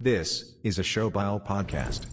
This is a Showbile podcast.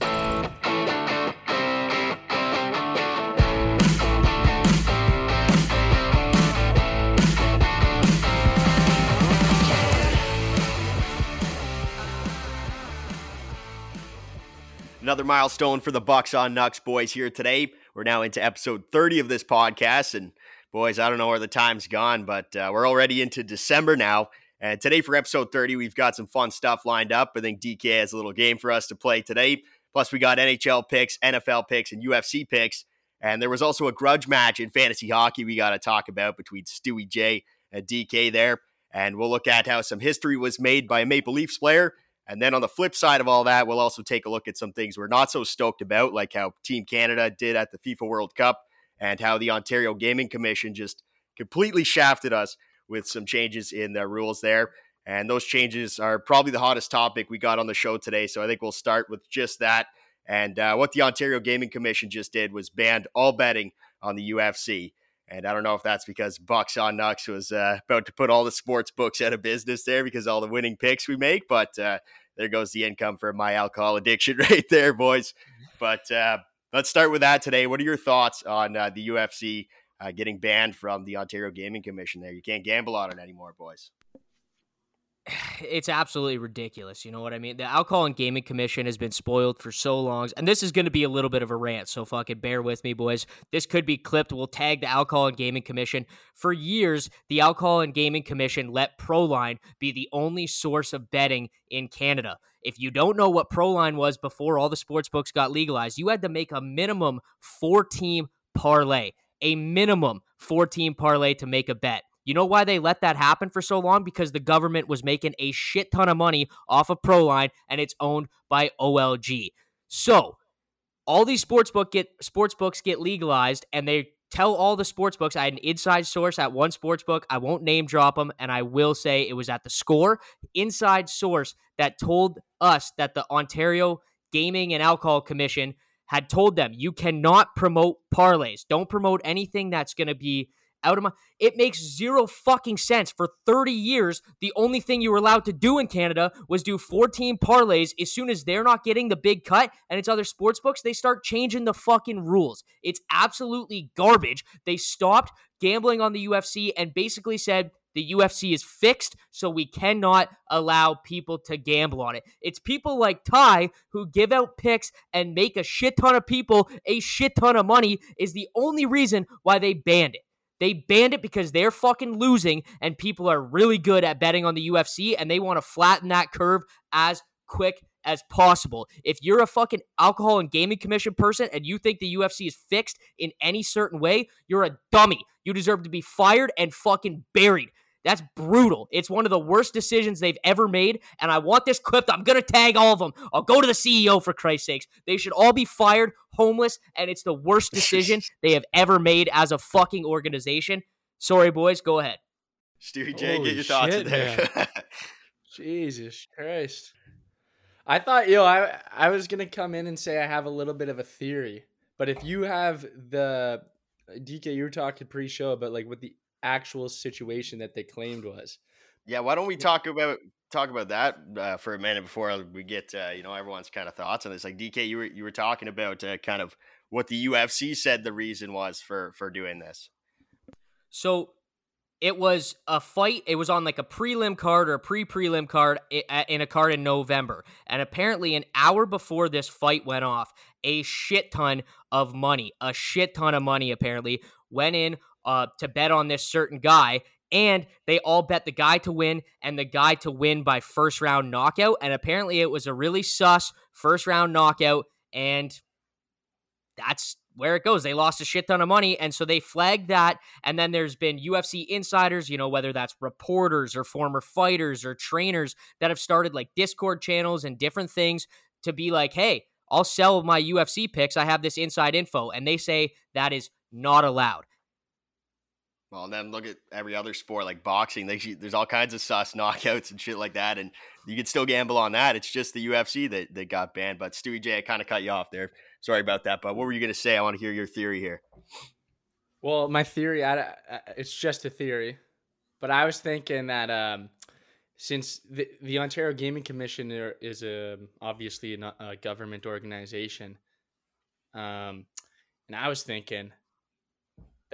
Another milestone for the Bucks on Nux boys here today. We're now into episode 30 of this podcast. And boys, I don't know where the time's gone, but uh, we're already into December now. And today for episode 30, we've got some fun stuff lined up. I think DK has a little game for us to play today. Plus, we got NHL picks, NFL picks, and UFC picks. And there was also a grudge match in fantasy hockey we got to talk about between Stewie J and DK there. And we'll look at how some history was made by a Maple Leafs player and then on the flip side of all that, we'll also take a look at some things we're not so stoked about, like how Team Canada did at the FIFA World Cup and how the Ontario Gaming Commission just completely shafted us with some changes in the rules there. And those changes are probably the hottest topic we got on the show today. So I think we'll start with just that. And uh, what the Ontario Gaming Commission just did was banned all betting on the UFC. And I don't know if that's because Bucks on Nux was uh, about to put all the sports books out of business there because all the winning picks we make. But uh, there goes the income for my alcohol addiction right there, boys. But uh, let's start with that today. What are your thoughts on uh, the UFC uh, getting banned from the Ontario Gaming Commission there? You can't gamble on it anymore, boys it's absolutely ridiculous. You know what I mean? The Alcohol and Gaming Commission has been spoiled for so long, and this is going to be a little bit of a rant. So fucking bear with me, boys. This could be clipped. We'll tag the Alcohol and Gaming Commission. For years, the Alcohol and Gaming Commission let Proline be the only source of betting in Canada. If you don't know what Proline was before all the sports books got legalized, you had to make a minimum four team parlay, a minimum four team parlay to make a bet. You know why they let that happen for so long? Because the government was making a shit ton of money off of Proline and it's owned by OLG. So all these sports book get sports books get legalized and they tell all the sports books. I had an inside source at one sports book. I won't name drop them, and I will say it was at the score. Inside source that told us that the Ontario Gaming and Alcohol Commission had told them you cannot promote parlays. Don't promote anything that's going to be out of my it makes zero fucking sense. For 30 years the only thing you were allowed to do in canada was do 14 parlays. As soon as they're not getting the big cut and it's other sports books they start changing the fucking rules. It's absolutely garbage. They stopped gambling on the ufc and basically said the UFC is fixed, so we cannot allow people to gamble on it. It's people like Ty who give out picks and make a shit ton of people a shit ton of money is the only reason why they banned it. They banned it because they're fucking losing and people are really good at betting on the UFC and they want to flatten that curve as quick as possible. If you're a fucking alcohol and gaming commission person and you think the UFC is fixed in any certain way, you're a dummy. You deserve to be fired and fucking buried. That's brutal. It's one of the worst decisions they've ever made, and I want this clipped. I'm gonna tag all of them. I'll go to the CEO for Christ's sakes. They should all be fired, homeless, and it's the worst decision they have ever made as a fucking organization. Sorry, boys. Go ahead. Stewie J, get your thoughts shit, there. Jesus Christ. I thought, yo, I I was gonna come in and say I have a little bit of a theory, but if you have the DK, you were talking pre-show, but like with the actual situation that they claimed was. Yeah, why don't we talk about talk about that uh, for a minute before we get uh, you know everyone's kind of thoughts on this. Like DK, you were you were talking about uh, kind of what the UFC said the reason was for for doing this. So it was a fight. It was on like a prelim card or a pre prelim card in a card in November. And apparently, an hour before this fight went off, a shit ton of money, a shit ton of money apparently went in uh, to bet on this certain guy. And they all bet the guy to win and the guy to win by first round knockout. And apparently, it was a really sus first round knockout. And that's where it goes. They lost a shit ton of money. And so they flagged that. And then there's been UFC insiders, you know, whether that's reporters or former fighters or trainers that have started like Discord channels and different things to be like, hey, I'll sell my UFC picks. I have this inside info. And they say that is not allowed. Well, then look at every other sport like boxing. They, there's all kinds of sus knockouts and shit like that, and you can still gamble on that. It's just the UFC that, that got banned. But Stewie J, I kind of cut you off there. Sorry about that. But what were you going to say? I want to hear your theory here. Well, my theory, I, it's just a theory, but I was thinking that um, since the the Ontario Gaming Commission is a obviously a, a government organization, um, and I was thinking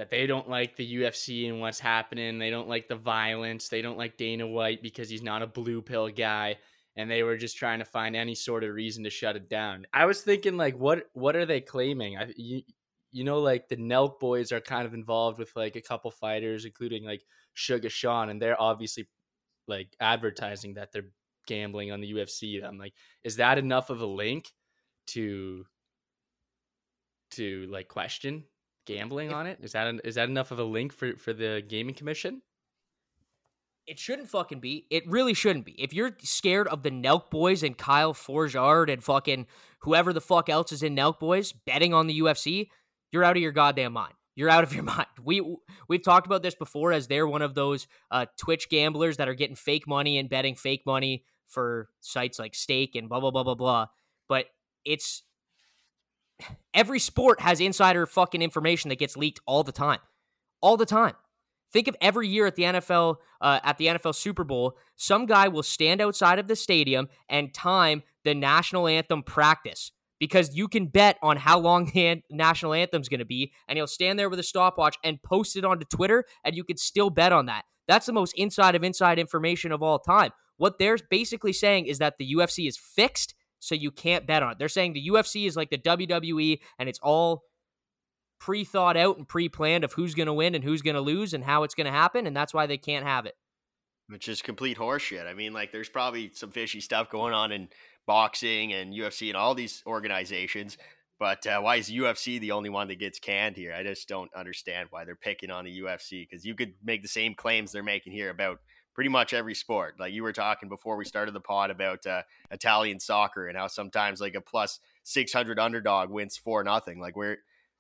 that they don't like the UFC and what's happening. They don't like the violence. They don't like Dana White because he's not a blue pill guy. And they were just trying to find any sort of reason to shut it down. I was thinking, like, what what are they claiming? I, you, you know, like the Nelk boys are kind of involved with like a couple fighters, including like Sugar Sean, and they're obviously like advertising that they're gambling on the UFC. I'm like, is that enough of a link to to like question gambling on it? Is that an, is that enough of a link for for the gaming commission? It shouldn't fucking be. It really shouldn't be. If you're scared of the Nelk Boys and Kyle Forgeard and fucking whoever the fuck else is in Nelk Boys betting on the UFC, you're out of your goddamn mind. You're out of your mind. We we've talked about this before as they're one of those uh, Twitch gamblers that are getting fake money and betting fake money for sites like Stake and blah blah blah blah blah. But it's every sport has insider fucking information that gets leaked all the time, all the time. Think of every year at the NFL uh, at the NFL Super Bowl, some guy will stand outside of the stadium and time the national anthem practice because you can bet on how long the national anthem is going to be, and he'll stand there with a stopwatch and post it onto Twitter, and you could still bet on that. That's the most inside of inside information of all time. What they're basically saying is that the UFC is fixed so you can't bet on it. They're saying the UFC is like the WWE and it's all pre thought out and pre planned of who's going to win and who's going to lose and how it's going to happen. And that's why they can't have it. Which is complete horseshit. I mean, like, there's probably some fishy stuff going on in boxing and UFC and all these organizations. But uh, why is UFC the only one that gets canned here? I just don't understand why they're picking on the UFC because you could make the same claims they're making here about pretty much every sport. Like you were talking before we started the pod about uh, Italian soccer and how sometimes like a plus 600 underdog wins for nothing. Like we're,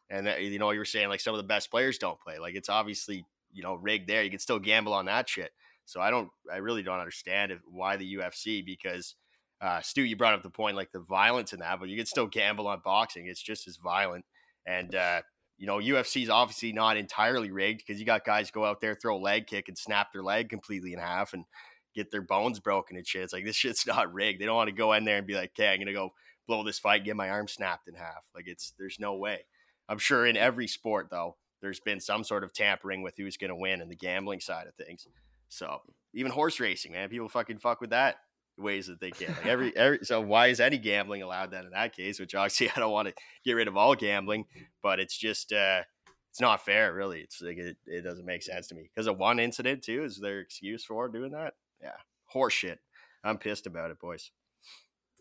and you know, you were saying like some of the best players don't play. Like it's obviously, you know, rigged there. You can still gamble on that shit. So I don't, I really don't understand if, why the UFC because uh, Stu, you brought up the point like the violence in that, but you can still gamble on boxing. It's just as violent. And uh, you know, UFC is obviously not entirely rigged because you got guys go out there, throw a leg kick and snap their leg completely in half and get their bones broken and shit. It's like this shit's not rigged. They don't want to go in there and be like, okay, I'm gonna go blow this fight, get my arm snapped in half. Like it's there's no way. I'm sure in every sport though, there's been some sort of tampering with who's gonna win in the gambling side of things. So even horse racing, man, people fucking fuck with that ways that they can. Like every, every so why is any gambling allowed then in that case? Which obviously I don't want to get rid of all gambling, but it's just uh it's not fair, really. It's like it, it doesn't make sense to me because of one incident too. Is their excuse for doing that? Yeah, horseshit. I'm pissed about it, boys.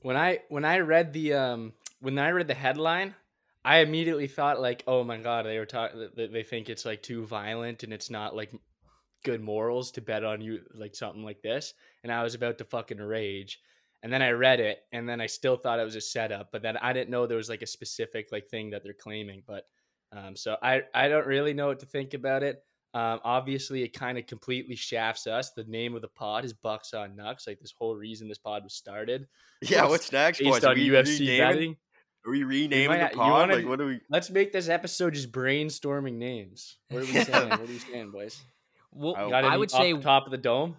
When I when I read the um when I read the headline, I immediately thought like, oh my god, they were talking. They think it's like too violent and it's not like good morals to bet on you like something like this and i was about to fucking rage and then i read it and then i still thought it was a setup but then i didn't know there was like a specific like thing that they're claiming but um, so i i don't really know what to think about it um, obviously it kind of completely shafts us the name of the pod is bucks on nucks like this whole reason this pod was started yeah what's next based boys? on ufc betting are we renaming might, the pod? Wanna, like, what do we? Let's make this episode just brainstorming names. What are we saying? what are we saying, boys? Well, I would say top of the dome.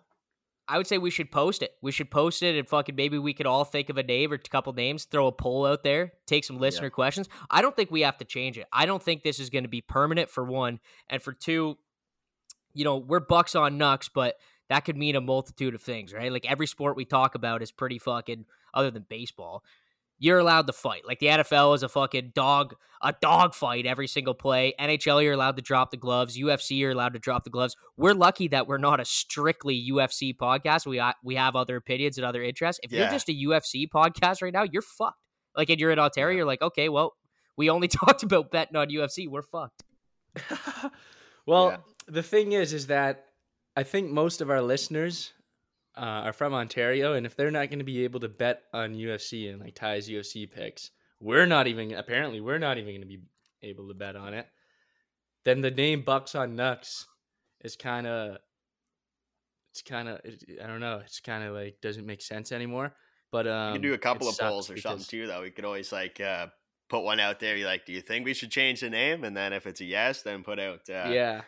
I would say we should post it. We should post it and fucking maybe we could all think of a name or a couple names, throw a poll out there, take some listener yeah. questions. I don't think we have to change it. I don't think this is going to be permanent for one. And for two, you know, we're bucks on Nucks, but that could mean a multitude of things, right? Like every sport we talk about is pretty fucking, other than baseball, you're allowed to fight. Like the NFL is a fucking dog, a dog fight every single play. NHL, you're allowed to drop the gloves. UFC, you're allowed to drop the gloves. We're lucky that we're not a strictly UFC podcast. We uh, we have other opinions and other interests. If yeah. you're just a UFC podcast right now, you're fucked. Like, and you're in Ontario, you're like, okay, well, we only talked about betting on UFC. We're fucked. well, yeah. the thing is, is that I think most of our listeners uh, are from Ontario, and if they're not going to be able to bet on UFC and like Ty's UFC picks, we're not even apparently we're not even going to be able to bet on it. Then the name Bucks on Nucks is kind of it's kind of I don't know. It's kind of like doesn't make sense anymore. But um, you can do a couple of polls or something too, though. We could always like uh, put one out there. You like, do you think we should change the name? And then if it's a yes, then put out uh, yeah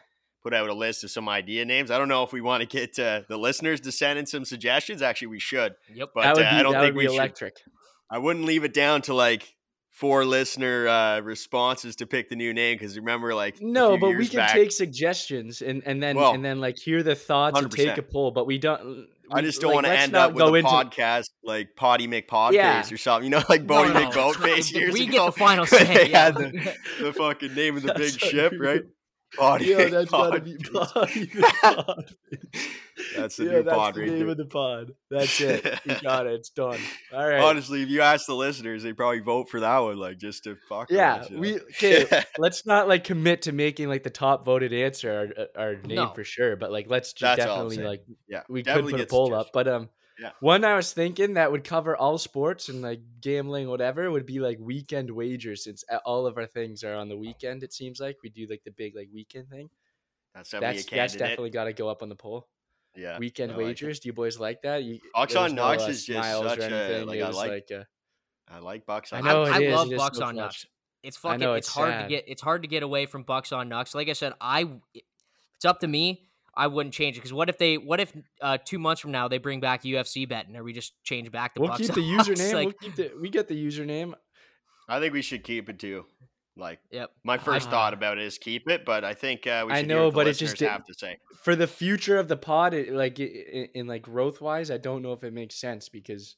put out a list of some idea names. I don't know if we want to get uh, the listeners to send in some suggestions. Actually, we should. Yep. But that would uh, be, I don't that think would be we electric. should. I wouldn't leave it down to like four listener uh, responses to pick the new name because remember, like a No, few but we can back- take suggestions and and then Well, and then like hear the thoughts and take a poll. But we don't. I just don't like, want to end up with go a into- podcast like Potty McPodface Yeah. or something. You know, like Boaty No, no, McBoatface years we ago. get the final say. yeah. the, the fucking name of the big ship, right? Potty Yo, that's gotta be McPodface. Potty That's the yeah, new that's pod the right name there. of the pod. That's it. You got it. It's done. All right. Honestly, if you ask the listeners, they probably vote for that one, like just to fuck. yeah, us, you know? we okay. let's not like commit to making like the top voted answer our, our name No. for sure, but like let's just That's definitely like yeah, we could put a poll up. But um, Yeah. one I was thinking that would cover all sports and like gambling, whatever, would be like weekend wagers. Since all of our things are on the weekend, it seems like we do like the big like weekend thing. that's definitely That's a that's definitely got to go up on the poll. yeah, weekend I like it. wagers. Do you boys like that? You, Bucks there on was no, Knox uh, is just such a- like, I like- like uh, I like Bucks I, on. know I, it is, love it is Bucks so on clutch. Nucks. It's fucking. know, it's, it's hard to get. It's hard to get away from Bucks on Nucks. Like I said, I. It's up to me. I wouldn't change it because what if they? What if uh, two months from now they bring back UFC betting, or we just change back to we'll Bucks keep the on username. Like, we'll keep the we get the username. I think we should keep it too. Like yep. my first Ah. thought about it is keep it, but I think uh, we I know, hear what the but it just did- have to say. for the future of the pod, it, like i- i- in, like growth wise, I don't know if it makes sense because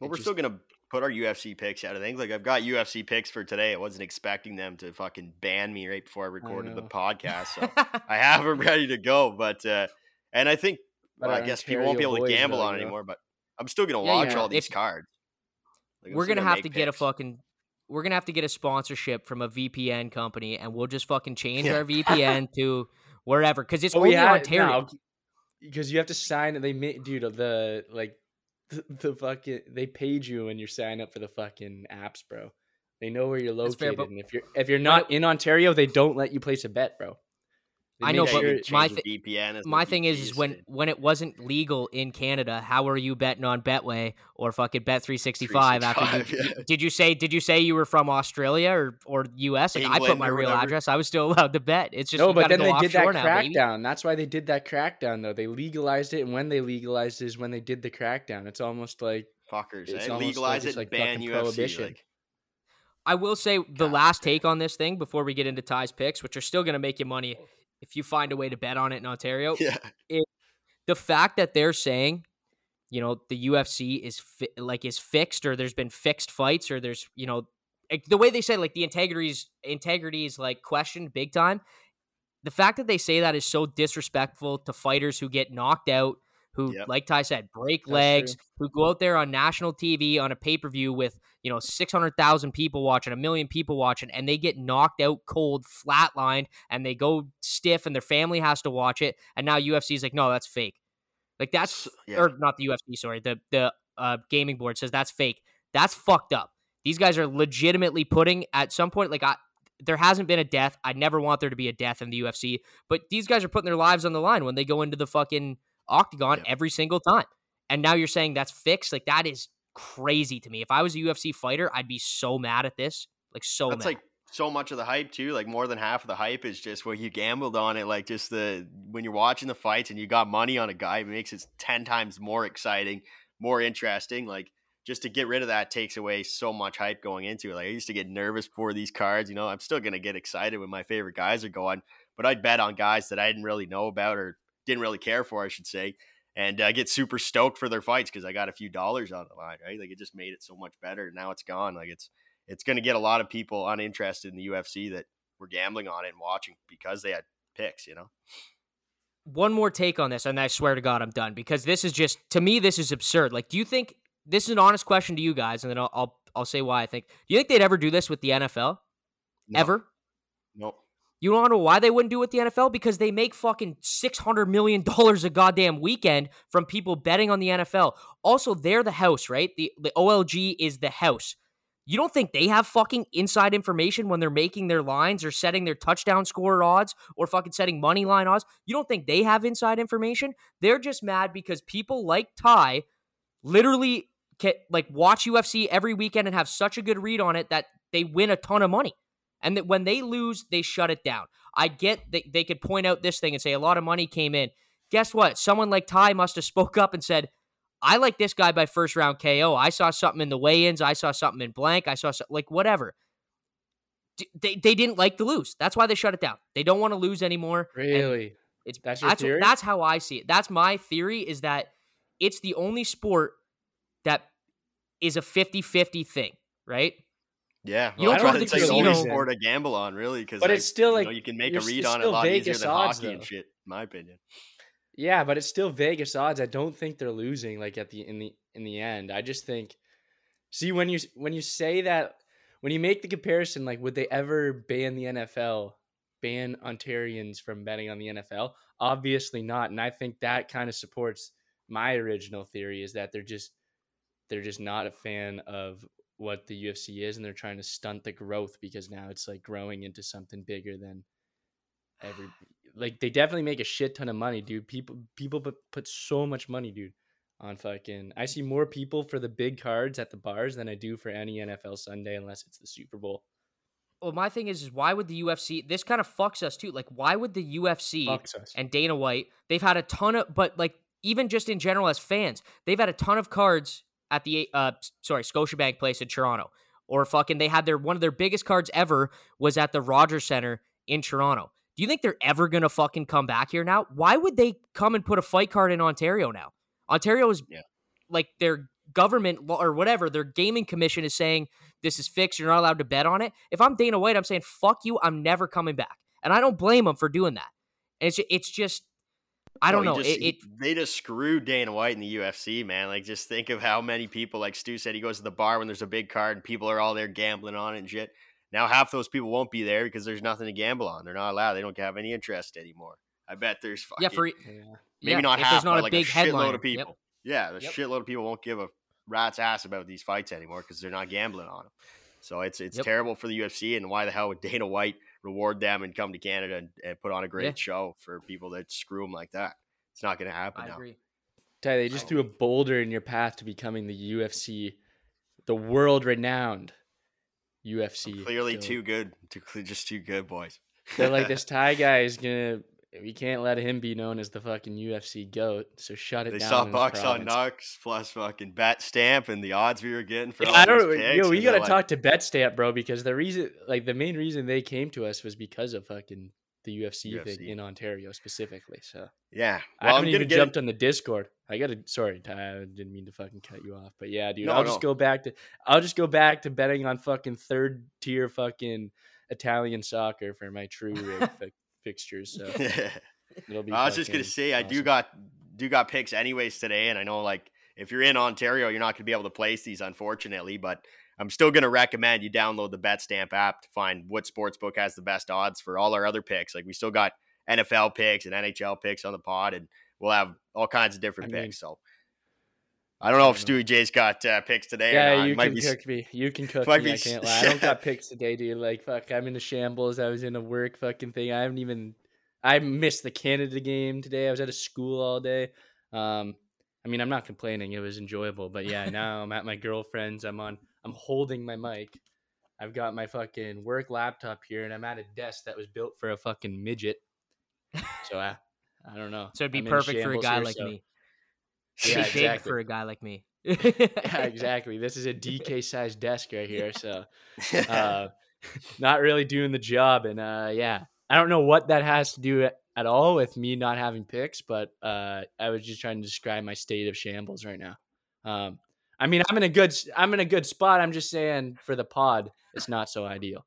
Well, we're just- still gonna put our UFC picks out of things. Like I've got UFC picks for today. I wasn't expecting them to fucking ban me right before I recorded the podcast, so I have them ready to go. But uh, and I think well, I guess people won't be able to gamble though, on it anymore. But I'm still gonna Yeah, watch yeah. all these If- cards. Like, we're still gonna have to get a fucking. We're gonna have to get a sponsorship from a VPN company, and we'll just fucking change Yeah. our VPN to wherever because it's But only Ontario. because you have to sign. And they made dude the like the, the fucking they paid you when you're sign up for the fucking apps, bro. They know where you're That's fair, located, but- and if you're if you're not in Ontario, they don't let you place a bet, bro. They I know, but you sure- can my change the VPN. My thing is, is when when it wasn't legal in Canada, how are you betting on Betway or fucking Bet three sixty five? After you, yeah. did you say did you say you were from Australia or or U.S.? Like I put my real whatever. address. I was still allowed to bet. It's just no, you but gotta then go they did that offshore now, baby. crackdown. That's why they did that crackdown, though. They legalized it, and when they legalized is when they did the crackdown. It's almost like fuckers, it's eh? almost legalize like it, like ban fucking UFC. prohibition. Like, I will say the God last damn. take on this thing before we get into Ty's picks, which are still going to make you money if you find a way to bet on it in Ontario. yeah, the fact that they're saying, you know, the UFC is fi- like is fixed or there's been fixed fights or there's you know like, the way they say like the integrity's integrity is like questioned big time. The fact that they say that is so disrespectful to fighters who get knocked out, who, Yep. like Ty said, break That's legs, who go out there on national TV on a pay per view with you know six hundred thousand people watching, a million people watching, and they get knocked out cold, flatlined, and they go stiff, and their family has to watch it. And now UFC is like, no, that's fake. Like that's yeah. or not the UFC, sorry, the the uh, gaming board says that's fake. That's fucked up. These guys are legitimately putting at some point like I there hasn't been a death. I never want there to be a death in the UFC, but these guys are putting their lives on the line when they go into the fucking octagon Yeah. every single time. And now you're saying that's fixed? Like that is crazy to me. If I was a UFC fighter, I'd be so mad at this. Like so That's mad. like so much of the hype too. Like more than half of the hype is just where you gambled on it. Like just the when you're watching the fights and you got money on a guy, it makes it ten times more exciting, more interesting. Like just to get rid of that takes away so much hype going into it. Like I used to get nervous for these cards. You know, I'm still gonna get excited when my favorite guys are going, but I'd bet on guys that I didn't really know about or didn't really care for, I should say. And uh, I get super stoked for their fights because I got a few dollars on the line, right? Like it just made it so much better. Now it's gone. Like it's it's going to get a lot of people uninterested in the UFC that were gambling on it and watching because they had picks, you know? one more take on this, and I swear to God, I'm done because this is just to me, this is absurd. Like, do you think this is an honest question to you guys, and then I'll I'll, I'll say why I think. Do you think they'd ever do this with the NFL? No. Ever? Nope. You to know why they wouldn't do it with the NFL? Because they make fucking six hundred million dollars a goddamn weekend from people betting on the NFL. Also, they're the house, right? The the OLG is the house. You don't think they have fucking inside information when they're making their lines or setting their touchdown score odds or fucking setting money line odds? You don't think they have inside information? They're just mad because people like Ty literally can, like watch UFC every weekend and have such a good read on it that they win a ton of money. And that when they lose, they shut it down. I get that they could point out this thing and say a lot of money came in. Guess what? Someone like Ty must have spoke up and said, I like this guy by first round KO. I saw something in the weigh-ins. I saw something in blank. I saw like whatever. They, they didn't like to lose. That's why they shut it down. They don't want to lose anymore. Really? It's That's your that's, theory? that's how I see it. That's my theory is that it's the only sport that is a 50-50 thing, right? Yeah, You don't that's go to it's the like only sport to gamble on, really, because But it's still, you, like, know, you can make a read on it a still lot easier than odds, hockey and though. shit, in my opinion. Yeah, but it's still Vegas odds. I don't think they're losing like at the in the in the end. I just think see when you when you say that when you make the comparison like would they ever ban the NFL, ban Ontarians from betting on the NFL? Obviously not, and I think that kind of supports my original theory is that they're just they're just not a fan of what the UFC is and they're trying to stunt the growth because now it's like growing into something bigger than every like they definitely make a shit ton of money, dude. People people put, put so much money, dude, on fucking. I see more people for the big cards at the bars than I do for any NFL Sunday unless it's the Super Bowl. Well, my thing is, is why would the UFC? This kind of fucks us too. Like, why would the UFC and Dana White? They've had a ton of, but like even just in general as fans, they've had a ton of cards at the uh sorry Scotiabank Place in Toronto, or fucking they had their one of their biggest cards ever was at the Rogers Center in Toronto. Do you think they're ever gonna fucking come back here now? Why would they come and put a fight card in Ontario now? Ontario is Yeah. like their government or whatever their gaming commission is saying this is fixed. You're not allowed to bet on it. If I'm Dana White, I'm saying fuck you. I'm never coming back, and I don't blame them for doing that. And it's it's just I don't No, know. he just- it, it they just screwed Dana White in the UFC, man. Like, just think of how many people, like Stu said, he goes to the bar when there's a big card and people are all there gambling on it and shit. Now half those people won't be there because there's nothing to gamble on. They're not allowed. They don't have any interest anymore. I bet there's fucking yeah for Yeah. maybe yeah, not half, there's not but a like big a headline. shitload of people. Yeah, the Yep. shitload of people won't give a rat's ass about these fights anymore because they're not gambling on them. So it's it's Yep. terrible for the UFC. And why the hell would Dana White reward them and come to Canada and, and put on a great Yeah. show for people that screw them like that? It's not going to happen I now. agree. Ty, they just threw a boulder in your path to becoming the UFC, the world renowned UFC. Clearly goat. too good. Too, just too good, boys. They're like this Ty guy is gonna. We can't let him be known as the fucking UFC goat. So shut it They down. They saw in his bucks on province. Nux plus fucking bet stamp and the odds we were getting for Yeah, all I don't. picks, Yo, we gotta like, talk to Bet Stamp, bro, because the reason, like, the main reason they came to us was because of fucking the UFC, UFC. thing in Ontario specifically. So Yeah, I well, I'm haven't gonna even jumped on the Discord. I gotta. Sorry, Ty, I didn't mean to fucking cut you off, but yeah, dude, No, I'll just go back to. I'll just go back to betting on fucking third tier fucking Italian soccer for my true rig fi- fixtures. So it'll be. I was just gonna say I do got do got picks anyways today, and I know like if you're in Ontario, you're not gonna be able to place these unfortunately, but I'm still gonna recommend you download the BetStamp app to find what sportsbook has the best odds for all our other picks. Like we still got NFL picks and NHL picks on the pod, and we'll have all kinds of different I mean- picks. So I don't know if I don't know. Stewie J's got uh, picks today. or Yeah. You might can be cook me. You can cook me. be I can't lie. I don't got picks today, dude. Like fuck, I'm in a shambles. I was in a work fucking thing. I haven't even. I missed the Canada game today. I was at a school all day. Um, I mean, I'm not complaining. It was enjoyable, but yeah, now I'm at my girlfriend's. I'm on. I'm holding my mic. I've got my fucking work laptop here, and I'm at a desk that was built for a fucking midget. So I, I don't know. So it'd be I'm perfect for a guy here, like so- me. Yeah, It'd big exactly. for a guy like me. yeah, exactly. This is a DK sized desk right here. So uh, not really doing the job. And uh, yeah, I don't know what that has to do at, at all with me not having picks, but uh, I was just trying to describe my state of shambles right now. Um, I mean, I'm in a good, s- I'm in a good spot. I'm just saying for the pod, it's not so ideal.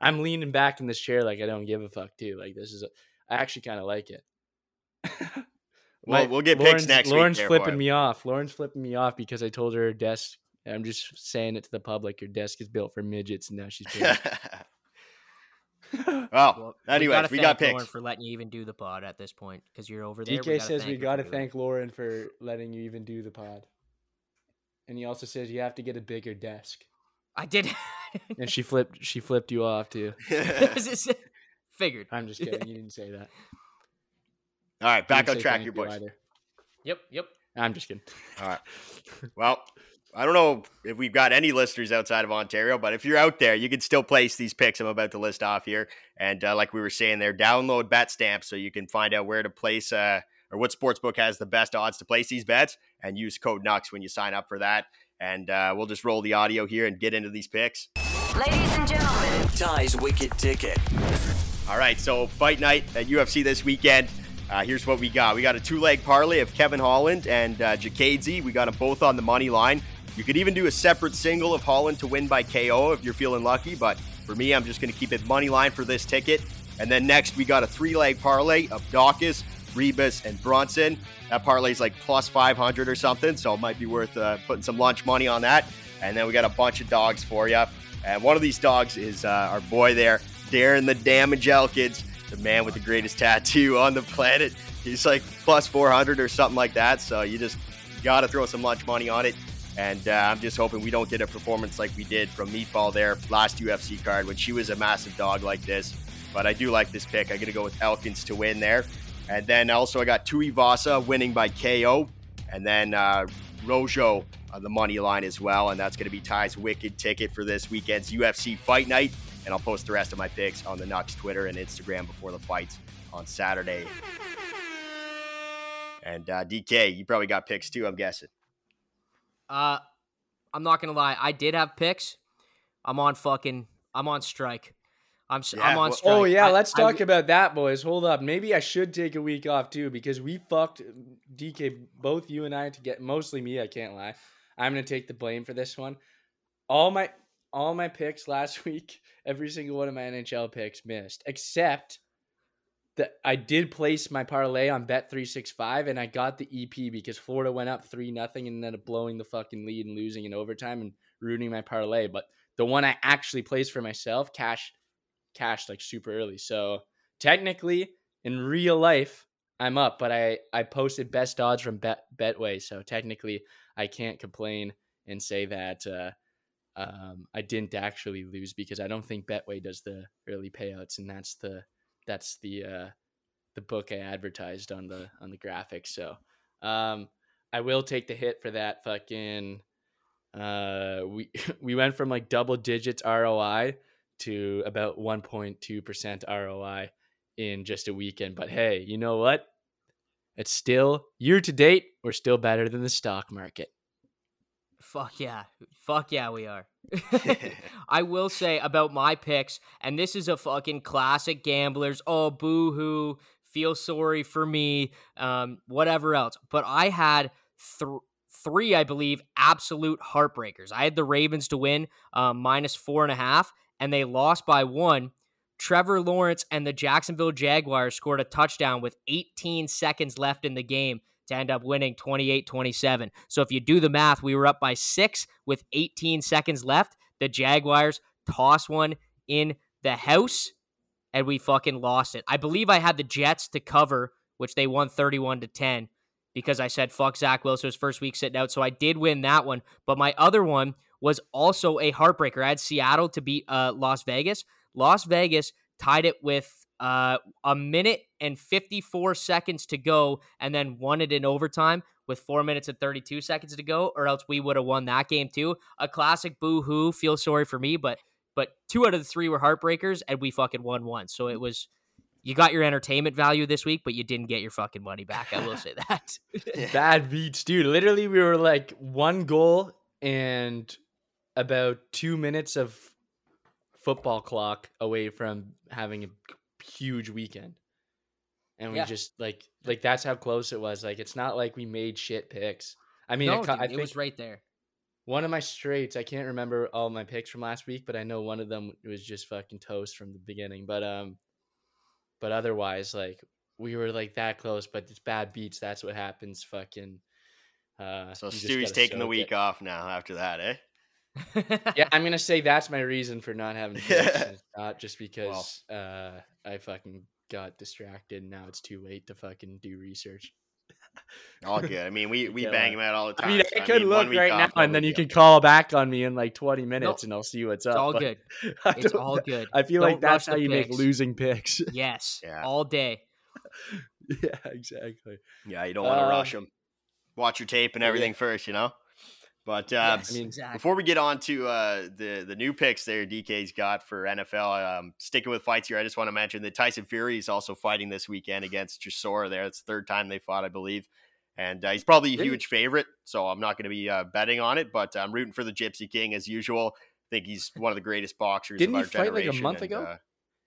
I'm leaning back in this chair like I don't give a fuck too. Like this is, a, I actually kind of like it. Well, we'll get picks Lauren's, next week Lauren's flipping me off. Lauren's flipping me off because I told her her desk. I'm just saying it to the public. Her desk is built for midgets, and now she's. pissed. well, Well, anyways, gotta we got thank Lauren picks. for letting you even do the pod at this point because you're over there. DK says we got got to thank Lauren for letting you even do the pod, and he also says you have to get a bigger desk. I did. And she flipped. She flipped you off too. Figured. I'm just kidding. You didn't say that. All right, back didn't on track, your you boys. either. Yep. Yep. I'm just kidding. All right. Well, I don't know if we've got any listeners outside of Ontario, but if you're out there, you can still place these picks I'm about to list off here. And uh, like we were saying there, download BetStamp so you can find out where to place uh, or what sportsbook has the best odds to place these bets and use code NUX when you sign up for that. And uh, we'll just roll the audio here and get into these picks. Ladies and gentlemen, Ty's Wicked Ticket. All right, so fight night at UFC this weekend. Uh, here's what we got. We got a two-leg parlay of Kevin Holland and uh, Chikadze. We got them both on the money line. You could even do a separate single of Holland to win by KO if you're feeling lucky, but for me, I'm just going to keep it money line for this ticket. And then next, we got a three-leg parlay of Daukaus, Rebus, and Brunson. That parlay is like plus 500 or something, so it might be worth uh, putting some lunch money on that. And then we got a bunch of dogs for you. And one of these dogs is uh, our boy there, Darrick the Damage Elkins the man with the greatest tattoo on the planet. He's like plus 400 or something like that. So you just got to throw some lunch money on it. And uh, I'm just hoping we don't get a performance like we did from Meatball there last UFC card when she was a massive dog like this. But I do like this pick. I'm going to go with Elkins to win there. And then also I got Tuivasa winning by KO. And then uh, Rojo on the money line as well. And that's going to be Ty's wicked ticket for this weekend's UFC fight night and I'll post the rest of my picks on the Nux Twitter and Instagram before the fights on Saturday. And uh, DK, you probably got picks too, I'm guessing. Uh, I'm not gonna lie, I did have picks. I'm on fucking, I'm on strike. I'm Yeah, I'm on well- oh, strike. Oh yeah, I- let's I- talk about that, boys. Hold up. Maybe I should take a week off too because we fucked DK, both you and I, to get mostly me. I can't lie. I'm gonna take the blame for this one. All my all my picks last week, every single one of my NHL picks missed, except that I did place my parlay on Bet three six five, and I got the EP because Florida went up three nothing and ended up blowing the fucking lead and losing in overtime and ruining my parlay. But the one I actually placed for myself, cash cashed like super early. So technically, in real life, I'm up, but I I posted best odds from Bet Betway, so technically I can't complain and say that uh, um, I didn't actually lose because I don't think Betway does the early payouts, and that's the that's the uh, the book I advertised on the on the graphics. So um, I will take the hit for that fucking. Uh, we we went from like double digits ROI to about 1.2% ROI in just a weekend. But hey, you know what? It's still year to date, we're still better than the stock market. Fuck yeah. Fuck yeah, we are. I will say about my picks, and this is a fucking classic gamblers. Oh, boo hoo. Feel sorry for me. Um, whatever else. But I had th- three, I believe, absolute heartbreakers. I had the Ravens to win um, minus four and a half, and they lost by one. Trevor Lawrence and the Jacksonville Jaguars scored a touchdown with 18 seconds left in the game to end up winning 28 27. So if you do the math, we were up by six with 18 seconds left. The Jaguars toss one in the house and we fucking lost it. I believe I had the Jets to cover, which they won 31 to 10 because I said fuck Zach Wilson's first week sitting out. So I did win that one. But my other one was also a heartbreaker. I had Seattle to beat uh, Las Vegas. Las Vegas tied it with uh, a minute and 54 seconds to go and then won it in overtime with four minutes and 32 seconds to go, or else we would have won that game too. A classic boo hoo. Feel sorry for me, but but two out of the three were heartbreakers and we fucking won one. So it was you got your entertainment value this week, but you didn't get your fucking money back. I will say that. Bad beats, dude. Literally, we were like one goal and about two minutes of football clock away from having a huge weekend. And we Yeah. just like like that's how close it was. Like it's not like we made shit picks. I mean, no, it, dude, I it was right there. one of my straights. I can't remember all my picks from last week, but I know one of them was just fucking toast from the beginning. But um, but otherwise, like we were like that close. But it's bad beats. That's what happens. Fucking. Uh, So you just Stewie's gotta taking the week it. off now after that, eh? Yeah, I'm gonna say that's my reason for not having picks. and not just because uh I fucking got distracted. and Now it's too late to fucking do research. All good. I mean, we, we Yeah, bang him out all the time. I mean, so, I could one look right now, and then you can call back on me in like 20 minutes, and I'll see what's It's up. all good. It's all good. I feel Don't like that's how you make losing picks. Yes. Yeah. All day. yeah, exactly. Yeah, you don't want to Uh, rush them. Watch your tape and yeah. everything first, you know? But uh, Yes, I mean, exactly. before we get on to uh, the the new picks there, DK's got for NFL. Um, sticking with fights here, I just want to mention that Tyson Fury is also fighting this weekend against Chisora. There, it's the third time they fought, I believe, and uh, he's probably a huge favorite. So I'm not going to be uh, betting on it, but I'm rooting for the Gypsy King as usual. I think he's one of the greatest boxers. Didn't of he our fight, like, a month and, ago? uh,